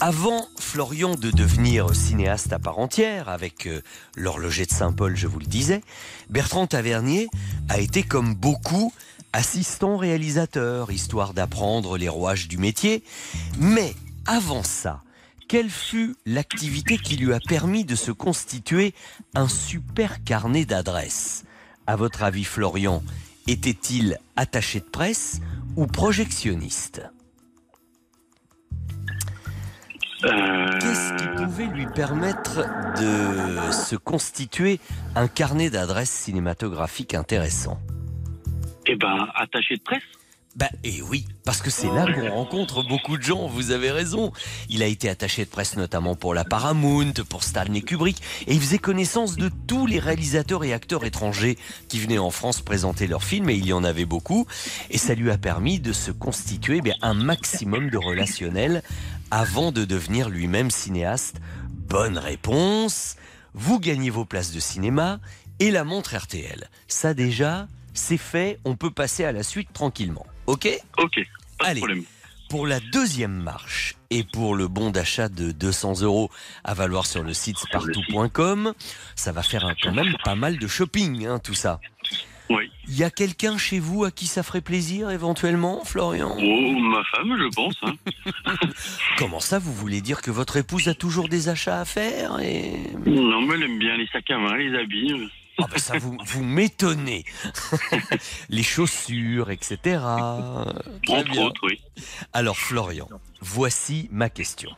Avant Florian de devenir cinéaste à part entière, avec euh, l'horloger de Saint-Paul, je vous le disais, Bertrand Tavernier a été comme beaucoup assistant réalisateur, histoire d'apprendre les rouages du métier. Mais avant ça, quelle fut l'activité qui lui a permis de se constituer un super carnet d'adresses? À votre avis, Florian, était-il attaché de presse ou projectionniste Qu'est-ce qui pouvait lui permettre de se constituer un carnet d'adresses cinématographiques intéressant? Eh ben, attaché de presse Bah, et oui, parce que c'est là qu'on rencontre beaucoup de gens, vous avez raison. Il a été attaché de presse notamment pour la Paramount, pour Stanley Kubrick, et il faisait connaissance de tous les réalisateurs et acteurs étrangers qui venaient en France présenter leurs films, et il y en avait beaucoup, et ça lui a permis de se constituer ben, un maximum de relationnel avant de devenir lui-même cinéaste. Bonne réponse. Vous gagnez vos places de cinéma et la montre RTL. Ça déjà, c'est fait. On peut passer à la suite tranquillement. Ok Ok. Allez. Pour la deuxième marche et pour le bon d'achat de 200 euros à valoir sur le site spartou.com, ça va faire un- quand même pas mal de shopping, hein, tout ça. Oui. Il y a quelqu'un chez vous à qui ça ferait plaisir éventuellement, Florian? Oh, ma femme, je pense. hein. Comment ça, vous voulez dire que votre épouse a toujours des achats à faire et... non, mais elle aime bien les sacs à main, les habits. Ah ben ça, vous, vous m'étonnez. les chaussures, etc. Très Entre bien. autres, oui. Alors Florian, voici ma question.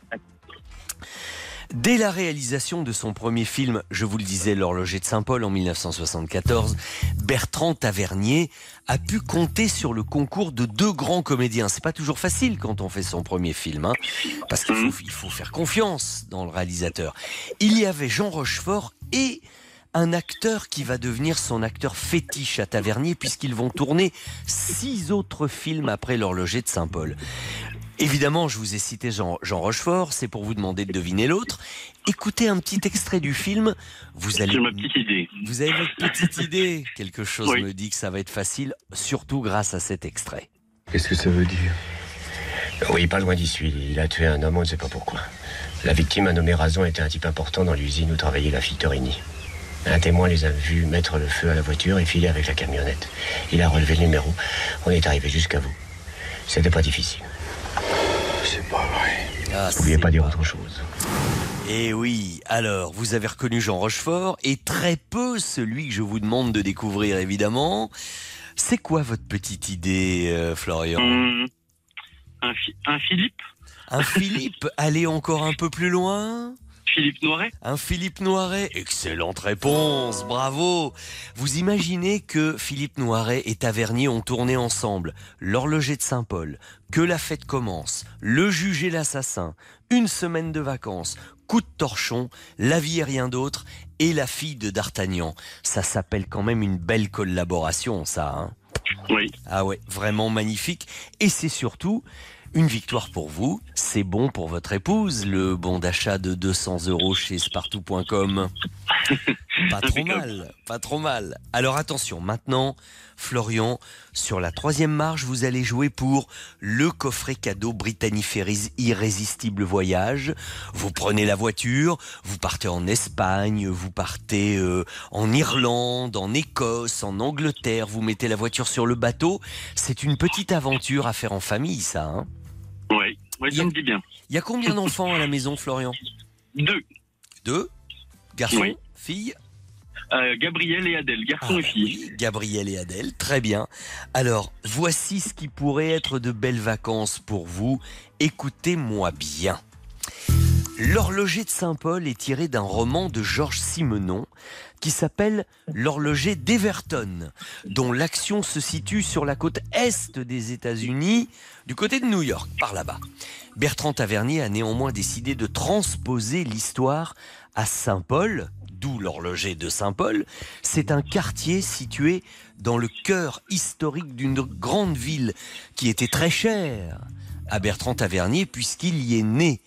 Dès la réalisation de son premier film, je vous le disais, L'horloger de Saint-Paul en 1974, Bertrand Tavernier a pu compter sur le concours de deux grands comédiens. C'est pas toujours facile quand on fait son premier film, hein, parce qu'il faut, il faut faire confiance dans le réalisateur. Il y avait Jean Rochefort et un acteur qui va devenir son acteur fétiche à Tavernier puisqu'ils vont tourner six autres films après l'horloger de Saint-Paul. Évidemment, je vous ai cité Jean, Jean Rochefort, c'est pour vous demander de deviner l'autre. Écoutez un petit extrait du film, vous allez... J'ai ma petite idée. Vous avez votre petite idée Quelque chose Oui. me dit que ça va être facile, surtout grâce à cet extrait. Qu'est-ce que ça veut dire? Oui, pas loin d'ici. Il a tué un homme, on ne sait pas pourquoi. La victime, un nommé Razon, était un type important dans l'usine où travaillait la fille Torini. Un témoin les a vus mettre le feu à la voiture et filer avec la camionnette. Il a relevé le numéro. On est arrivé jusqu'à vous. C'était pas difficile. C'est pas vrai. Ah, N'oubliez pas dire autre chose. Eh oui, alors, vous avez reconnu Jean Rochefort et très peu celui que je vous demande de découvrir, évidemment. C'est quoi votre petite idée, euh, Florian Hum, un, un Philippe Un Philippe? Allez encore un peu plus loin? Philippe Noiret Un Philippe Noiret Excellente réponse, bravo Vous imaginez que Philippe Noiret et Tavernier ont tourné ensemble L'horloger de Saint-Paul, Que la fête commence, Le juge et l'assassin, Une semaine de vacances, Coup de torchon, La vie et rien d'autre et La fille de D'Artagnan. Ça s'appelle quand même une belle collaboration, ça. Hein Oui. ah ouais, vraiment magnifique. Et c'est surtout une victoire pour vous. C'est bon pour votre épouse, le bon d'achat de 200 euros chez spartou.com. Pas trop mal, pas trop mal. Alors attention, maintenant, Florian, sur la troisième marche, vous allez jouer pour le coffret cadeau Britanniferries Irrésistible Voyage. Vous prenez la voiture, vous partez en Espagne, vous partez euh, en Irlande, en Écosse, en Angleterre, vous mettez la voiture sur le bateau. C'est une petite aventure à faire en famille, ça. Hein Oui, ouais, ça me dit bien. Il y a combien d'enfants à la maison, Florian? Deux. Deux? Garçons Oui. Filles Euh, Gabriel et Adèle, garçon Ah, et fille. oui, Gabriel et Adèle, très bien. Alors, voici ce qui pourrait être de belles vacances pour vous. Écoutez-moi bien. L'horloger de Saint-Paul est tiré d'un roman de Georges Simenon qui s'appelle L'horloger d'Everton, dont l'action se situe sur la côte est des États-Unis, du côté de New York, par là-bas. Bertrand Tavernier a néanmoins décidé de transposer l'histoire à Saint-Paul, d'où l'horloger de Saint-Paul. C'est un quartier situé dans le cœur historique d'une grande ville qui était très chère à Bertrand Tavernier puisqu'il y est né.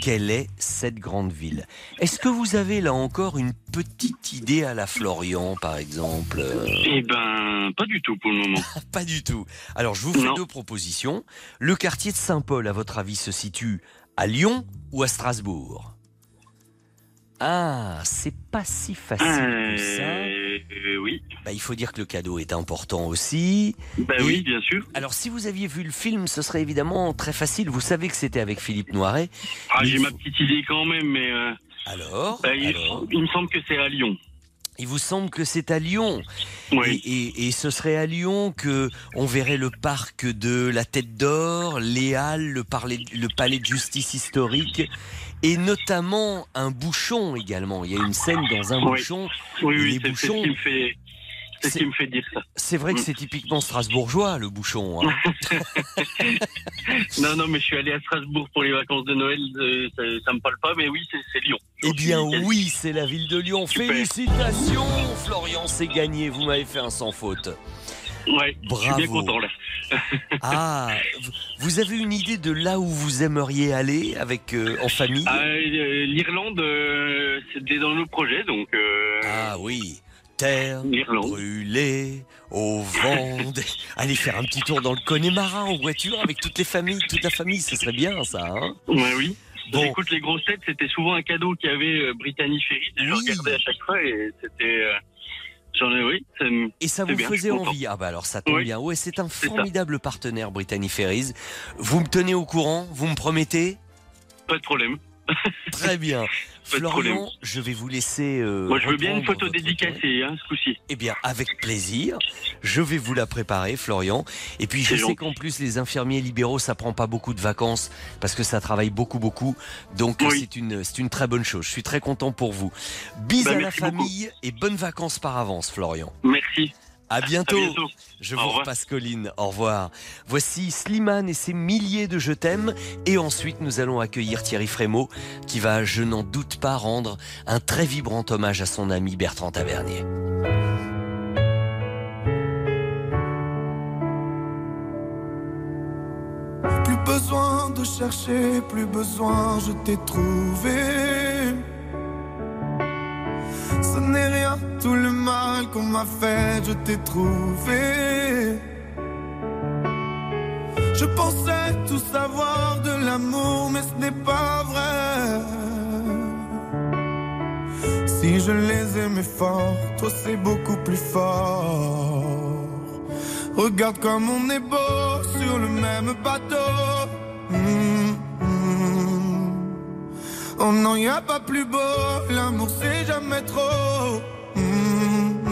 Quelle est cette grande ville? Est-ce que vous avez là encore une petite idée à la Florian, par exemple? Euh, Eh ben, pas du tout pour le moment. Pas du tout. Alors, je vous fais Non. deux propositions. Le quartier de Saint-Paul, à votre avis, se situe à Lyon ou à Strasbourg? Ah, c'est pas si facile que ça. Euh, oui. Bah, il faut dire que le cadeau est important aussi. Bah Et- oui, bien sûr. Alors, si vous aviez vu le film, ce serait évidemment très facile. Vous savez que c'était avec Philippe Noiret. Ah, j'ai ma petite idée quand même, mais. euh, Alors, bah, il, alors il me semble que c'est à Lyon. Il vous semble que c'est à Lyon Oui. et, et- et ce serait à Lyon que on verrait le parc de la Tête d'Or, les Halles, le palais de justice historique et notamment un bouchon également. Il y a une scène dans un Oui. bouchon. Oui, oui, les c'est c'est ce bouchons, qui me fait. C'est ce qui me fait dire ça. c'est vrai que Mm. c'est typiquement strasbourgeois le bouchon. hein. Non, non, mais je suis allé à Strasbourg pour les vacances de Noël. euh, ça, ça me parle pas, mais oui, c'est Lyon. Eh bien oui, c'est la ville de Lyon. Super. Félicitations, Florian, c'est gagné. Vous m'avez fait un sans faute. Ouais, je suis bien content là. Ah, vous avez une idée de là où vous aimeriez aller avec euh, en famille? Ah, euh, L'Irlande, euh, c'était dans nos projets, donc. euh, Ah oui, terre brûlée au vent. des- Allez faire un petit tour dans le Connemara en voiture avec toutes les familles, toute la famille, ce serait bien ça. Hein? Ouais, oui. Bon. Écoute, les grosses têtes, c'était souvent un cadeau qu'il y avait Brittany Ferry. et Je Oui. regardais à chaque fois et c'était. J'en ai, oui. Et ça vous bien, faisait envie Ah bah alors ça tombe Oui. bien. Ouais, c'est un formidable partenaire Brittany Ferries. Vous me tenez au courant Vous me promettez? Pas de problème. Très bien. Florian, je vais vous laisser. euh, Moi, je veux bien une photo dédicacée, hein, ce coup-ci. Eh bien, avec plaisir. Je vais vous la préparer, Florian. Et puis, je sais qu'en plus, les infirmiers libéraux, ça prend pas beaucoup de vacances parce que ça travaille beaucoup, beaucoup. Donc, Oui. c'est une, c'est une très bonne chose. Je suis très content pour vous. Bis Bah, à la beaucoup. famille et bonnes vacances par avance, Florian. Merci. À bientôt. À bientôt. Je Au vous revoir. repasse Colline. Au revoir. Voici Slimane et ses milliers de je t'aime. Et ensuite, nous allons accueillir Thierry Frémaux qui va, je n'en doute pas, rendre un très vibrant hommage à son ami Bertrand Tavernier. Plus besoin de chercher, plus besoin, je t'ai trouvé. Ce n'est rien, tout le mal qu'on m'a fait, je t'ai trouvé. Je pensais tout savoir de l'amour, mais ce n'est pas vrai. Si je les aimais fort, toi c'est beaucoup plus fort. Regarde comme on est beau sur le même bateau. Hum. Oh non, y a pas plus beau, l'amour c'est jamais trop. Hum.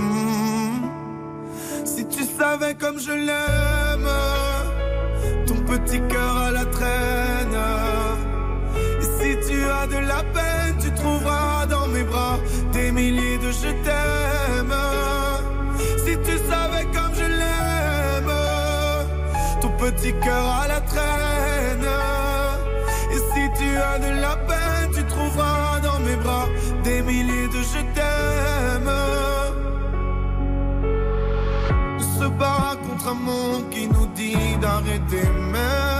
Si tu savais comme je l'aime, ton petit cœur à la traîne. Et si tu as de la peine, tu trouveras dans mes bras des milliers de je t'aime. Si tu savais comme je l'aime, ton petit cœur à la traîne. Et si tu as de la peine, je t'aime. Se bat contre un monde qui nous dit d'arrêter mais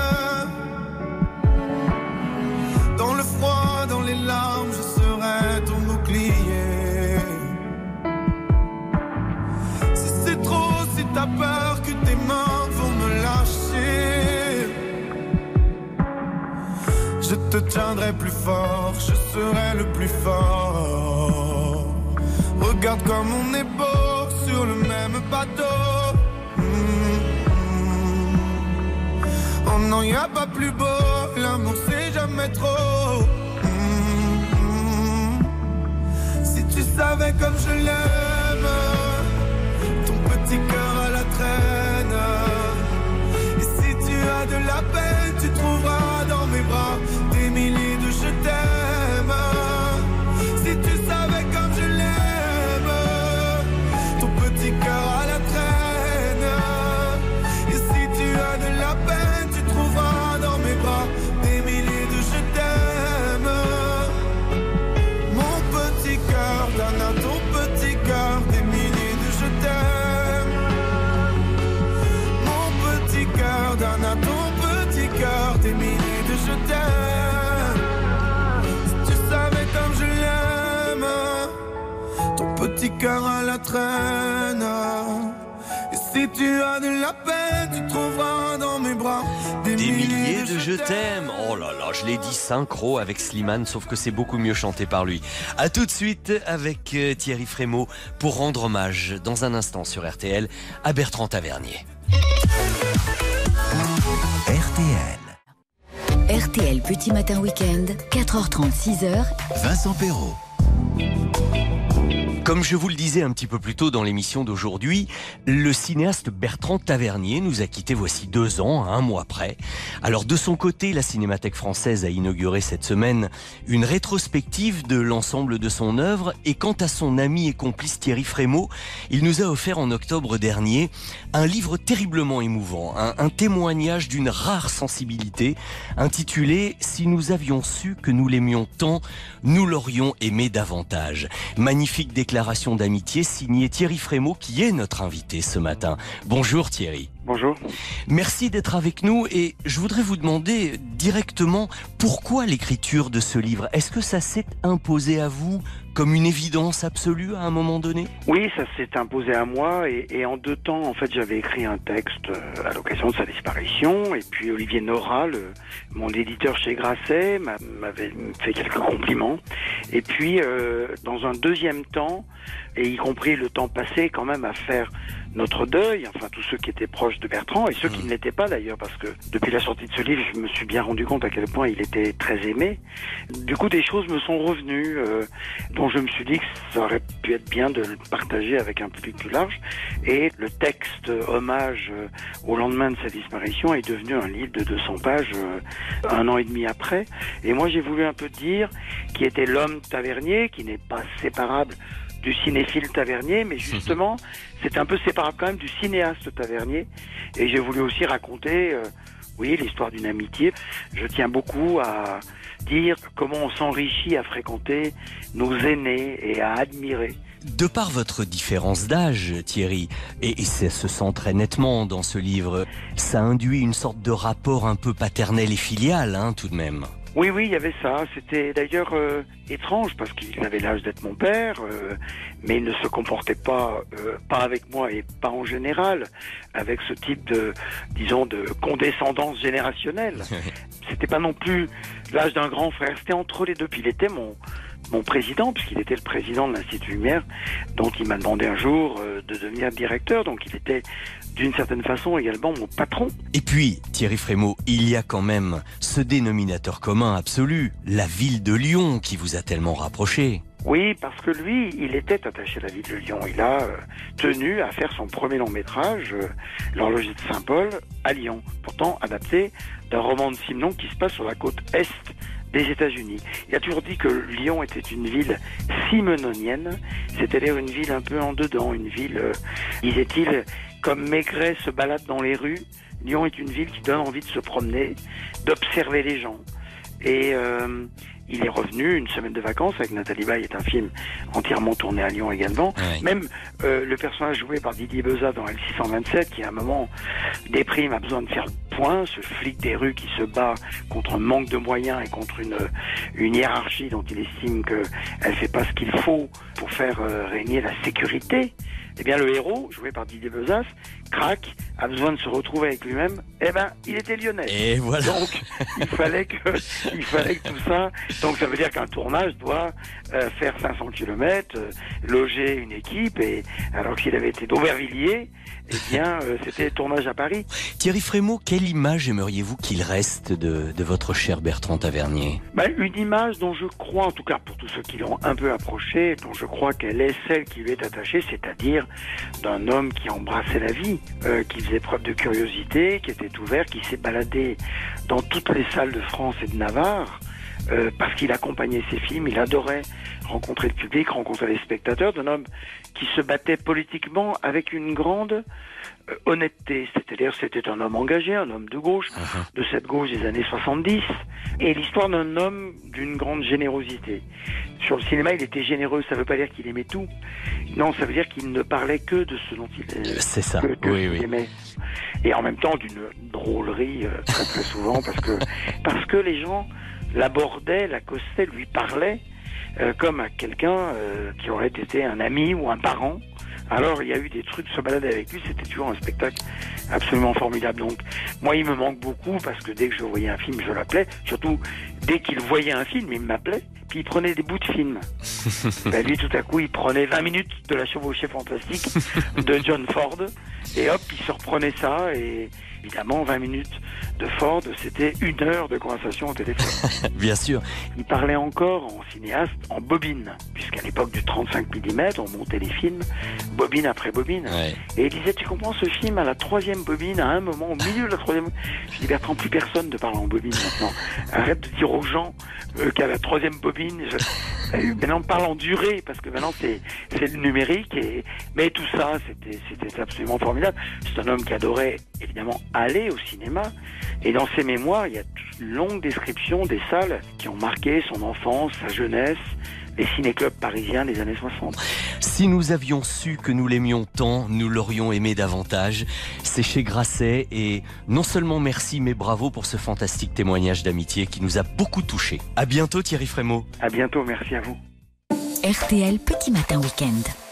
Dans le froid, dans les larmes, je serai ton bouclier. Si c'est trop, si t'as peur que tes mains vont me lâcher Je te tiendrai plus fort, je serai le plus fort. Regarde comme on est beau sur le même bateau. Mm, mm. Oh non, y a pas plus beau, l'amour c'est jamais trop. Mm, mm. Si tu savais comme je l'aime, ton petit cœur à la traîne. Et si tu as de la peine, tu trouveras dans mes bras cœur à la traîne. Et si tu as de la peine, tu trouveras dans mes bras des, Des milliers de je t'aime. Oh là là, je l'ai dit synchro avec Slimane, sauf que c'est beaucoup mieux chanté par lui. A tout de suite avec euh, Thierry Frémaux pour rendre hommage dans un instant sur RTL à Bertrand Tavernier. RTL. RTL Petit Matin Week-end, 4h30, 6h. Vincent Perrault. Comme je vous le disais un petit peu plus tôt dans l'émission d'aujourd'hui, le cinéaste Bertrand Tavernier nous a quittés voici deux ans, un mois près. Alors de son côté, la Cinémathèque française a inauguré cette semaine une rétrospective de l'ensemble de son œuvre et quant à son ami et complice Thierry Frémaux, il nous a offert en octobre dernier un livre terriblement émouvant, un, un témoignage d'une rare sensibilité intitulé Si nous avions su que nous l'aimions tant, nous l'aurions aimé davantage. Magnifique déclaration d'amitié signée Thierry Frémaux qui est notre invité ce matin. Bonjour Thierry. Bonjour. Merci d'être avec nous et je voudrais vous demander directement pourquoi l'écriture de ce livre Est-ce que ça s'est imposé à vous comme une évidence absolue à un moment donné? Oui, ça s'est imposé à moi et, et en deux temps, en fait, j'avais écrit un texte euh, à l'occasion de sa disparition et puis Olivier Nora, le- mon éditeur chez Grasset, m'a- m'avait fait quelques compliments. Et puis, euh, dans un deuxième temps, et y compris le temps passé quand même à faire notre deuil, enfin tous ceux qui étaient proches de Bertrand et ceux qui ne l'étaient pas d'ailleurs, parce que depuis la sortie de ce livre, je me suis bien rendu compte à quel point il était très aimé. Du coup, des choses me sont revenues, euh, dont je me suis dit que ça aurait pu être bien de le partager avec un public plus large. Et le texte euh, hommage euh, au lendemain de sa disparition est devenu un livre de 200 pages euh, un an et demi après. Et moi, j'ai voulu un peu dire qui était l'homme tavernier, qui n'est pas séparable du cinéphile tavernier, mais justement, c'est un peu séparable quand même du cinéaste tavernier. Et j'ai voulu aussi raconter, euh, oui, l'histoire d'une amitié. Je tiens beaucoup à dire comment on s'enrichit à fréquenter nos aînés et à admirer. De par votre différence d'âge, Thierry, et, et ça se sent très nettement dans ce livre, ça induit une sorte de rapport un peu paternel et filial, hein, tout de même. Oui, oui, il y avait ça. C'était d'ailleurs euh, étrange parce qu'il avait l'âge d'être mon père, euh, mais il ne se comportait pas, euh, pas avec moi et pas en général, avec ce type de, disons, de condescendance générationnelle. C'était pas non plus l'âge d'un grand frère. C'était entre les deux. Puis il était mon mon président, puisqu'il était le président de l'Institut Lumière, donc il m'a demandé un jour euh, de devenir directeur, donc il était d'une certaine façon également mon patron. Et puis, Thierry Frémaux, il y a quand même ce dénominateur commun absolu, la ville de Lyon qui vous a tellement rapproché. Oui, parce que lui, il était attaché à la ville de Lyon. Il a euh, tenu à faire son premier long métrage, euh, L'horloger de Saint-Paul, à Lyon. Pourtant adapté d'un roman de Simenon qui se passe sur la côte est des États-Unis. Il a toujours dit que Lyon était une ville simenonienne, c'est-à-dire une ville un peu en dedans, une ville, euh, disait-il, comme Maigret se balade dans les rues. Lyon est une ville qui donne envie de se promener, d'observer les gens. Et euh, il est revenu une semaine de vacances avec Nathalie Baye, est un film entièrement tourné à Lyon également. Même euh, le personnage joué par Didier Beza dans L627, qui à un moment déprime, a besoin de faire le point, ce flic des rues qui se bat contre un manque de moyens et contre une, une hiérarchie dont il estime qu'elle fait pas ce qu'il faut pour faire euh, régner la sécurité. Eh bien, le héros, joué par Didier Bezas, craque, a besoin de se retrouver avec lui-même. Eh ben, il était lyonnais. Et voilà. Donc, il fallait que, il fallait que tout ça. Donc, ça veut dire qu'un tournage doit euh, faire 500 km, loger une équipe, et alors qu'il avait été d'Aubervilliers, eh bien, euh, c'était tournage à Paris. Thierry Frémaux, quelle image aimeriez-vous qu'il reste de, de votre cher Bertrand Tavernier? Ben, une image dont je crois, en tout cas pour tous ceux qui l'ont un peu approché, dont je crois qu'elle est celle qui lui est attachée, c'est-à-dire d'un homme qui embrassait la vie, euh, qui faisait preuve de curiosité, qui était ouvert, qui s'est baladé dans toutes les salles de France et de Navarre. euh, parce qu'il accompagnait ses films, il adorait rencontrer le public, rencontrer les spectateurs, d'un homme qui se battait politiquement avec une grande honnêteté. C'est-à-dire c'était un homme engagé, un homme de gauche, de cette gauche des années 70, et l'histoire d'un homme d'une grande générosité. Sur le cinéma, il était généreux, ça ne veut pas dire qu'il aimait tout. Non, ça veut dire qu'il ne parlait que de ce dont il C'est ça, que- que oui, il oui. aimait. Et en même temps d'une drôlerie euh, très très souvent parce que parce que les gens l'abordaient, l'accostaient, lui parlaient euh, comme à quelqu'un euh, qui aurait été un ami ou un parent. Alors il y a eu des trucs se balader avec lui, c'était toujours un spectacle absolument formidable. Donc moi il me manque beaucoup parce que dès que je voyais un film, je l'appelais. Surtout dès qu'il voyait un film, il m'appelait. Puis il prenait des bouts de film. Ben, lui, tout à coup, il prenait 20 minutes de la chevauchée fantastique de John Ford. Et hop, il se reprenait ça. Et évidemment, 20 minutes de Ford, c'était une heure de conversation au téléphone. Bien sûr. Il parlait encore en cinéaste en bobine, puisqu'à l'époque du 35 mm, on montait les films bobine après bobine. Et il disait, tu comprends ce film à la troisième bobine, à un moment, au milieu de la troisième. Je dis, Bertrand, plus personne ne parle en bobine maintenant. Arrête de dire aux gens euh, qu'à la troisième bobine, je... Euh, maintenant on parle en durée, parce que maintenant c'est c'est le numérique. Et... Mais tout ça, c'était c'était absolument formidable. C'est un homme qui adorait évidemment aller au cinéma. Et dans ses mémoires, il y a une longue description des salles qui ont marqué son enfance, sa jeunesse, les ciné-clubs parisiens des années 60. Si nous avions su que nous l'aimions tant, nous l'aurions aimé davantage. C'est chez Grasset et non seulement merci, mais bravo pour ce fantastique témoignage d'amitié qui nous a beaucoup touchés. À bientôt Thierry Frémaux. À bientôt, merci à vous. RTL Petit Matin Week-end.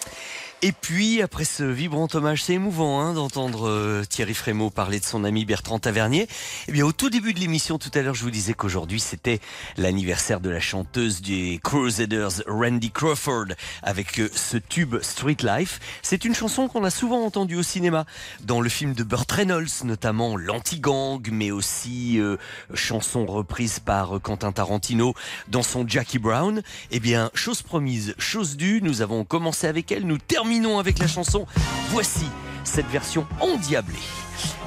Et puis, après ce vibrant hommage, c'est émouvant hein, d'entendre euh, Thierry Frémaux parler de son ami Bertrand Tavernier. Eh bien, au tout début de l'émission, tout à l'heure, je vous disais qu'aujourd'hui, c'était l'anniversaire de la chanteuse des Crusaders, Randy Crawford, avec euh, ce tube Street Life. C'est une chanson qu'on a souvent entendue au cinéma, dans le film de Burt Reynolds, notamment L'Anti-Gang, mais aussi euh, chanson reprise par euh, Quentin Tarantino dans son Jackie Brown. Eh bien, chose promise, chose due, nous avons commencé avec elle, nous terminons avec la chanson. Voici cette version endiablée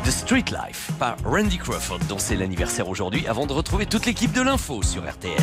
de Street Life par Randy Crawford, dont c'est l'anniversaire aujourd'hui, avant de retrouver toute l'équipe de l'info sur RTL.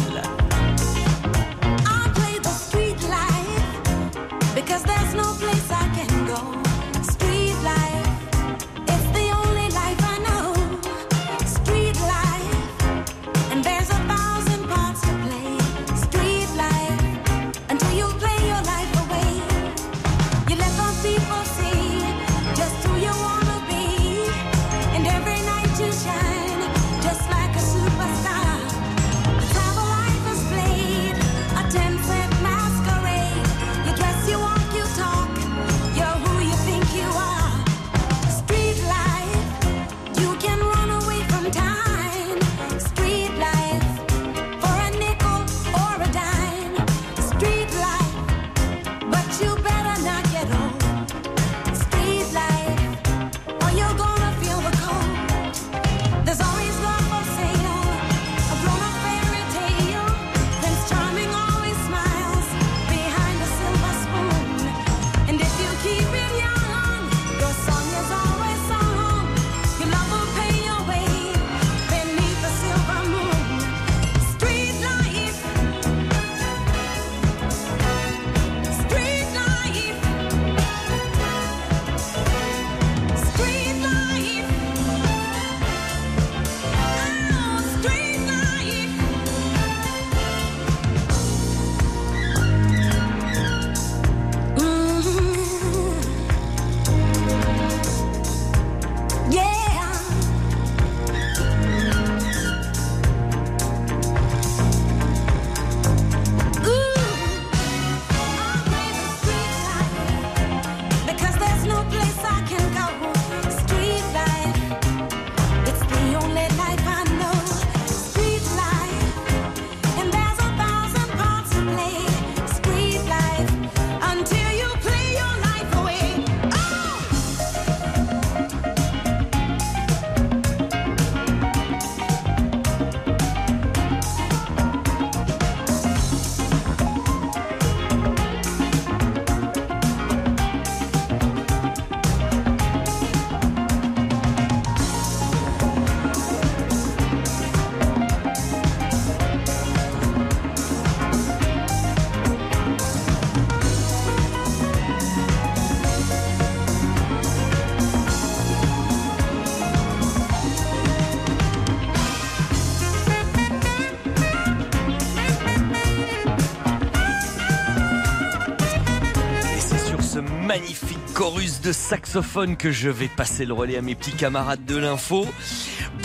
De saxophone que je vais passer le relais à mes petits camarades de l'info.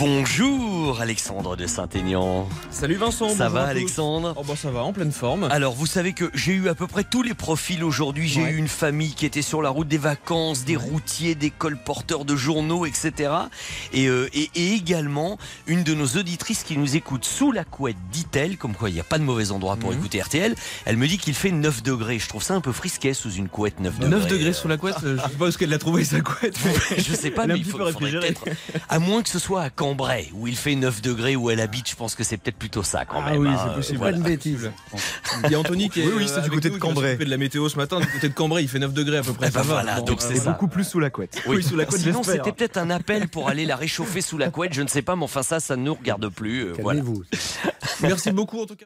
Bonjour Alexandre de Saint-Aignan. Salut Vincent. Ça va. Alexandre? Oh bah ça va, en pleine forme. Alors vous savez que j'ai eu à peu près tous les profils aujourd'hui. J'ai Ouais. eu une famille qui était sur la route des vacances, des routiers, des colporteurs de journaux, etc. Et, euh, et- et également une de nos auditrices qui nous écoute sous la couette, dit-elle, comme quoi il n'y a pas de mauvais endroit pour Mhm. écouter RTL. Elle me dit qu'il fait 9 degrés. Je trouve ça un peu frisquet sous une couette 9 degrés. 9 degrés sous la couette, euh, je sais pas où est-ce qu'elle l'a trouvé sa couette. Je sais pas, mais il faut, faudrait peut-être. À moins que ce soit à Cambrai, où il fait 9 degrés, où elle habite, je pense que c'est peut-être plutôt ça quand Ah même. oui, hein, c'est possible. voilà. Pas de bêtises. Il y a Anthony qui est. Oui, oui, c'est du côté nous, de Cambrai. s'occuper de la météo ce matin. Du côté de Cambrai, il fait 9 degrés à peu près. Va. voilà, donc c'est ça. Beaucoup plus sous la couette. Oui, sous la couette, Sinon, c'était peut-être un appel pour aller la réchauffer sous la couette, je ne sais pas, mais enfin ça, ça ne nous regarde plus. euh, voilà. Merci beaucoup en tout cas.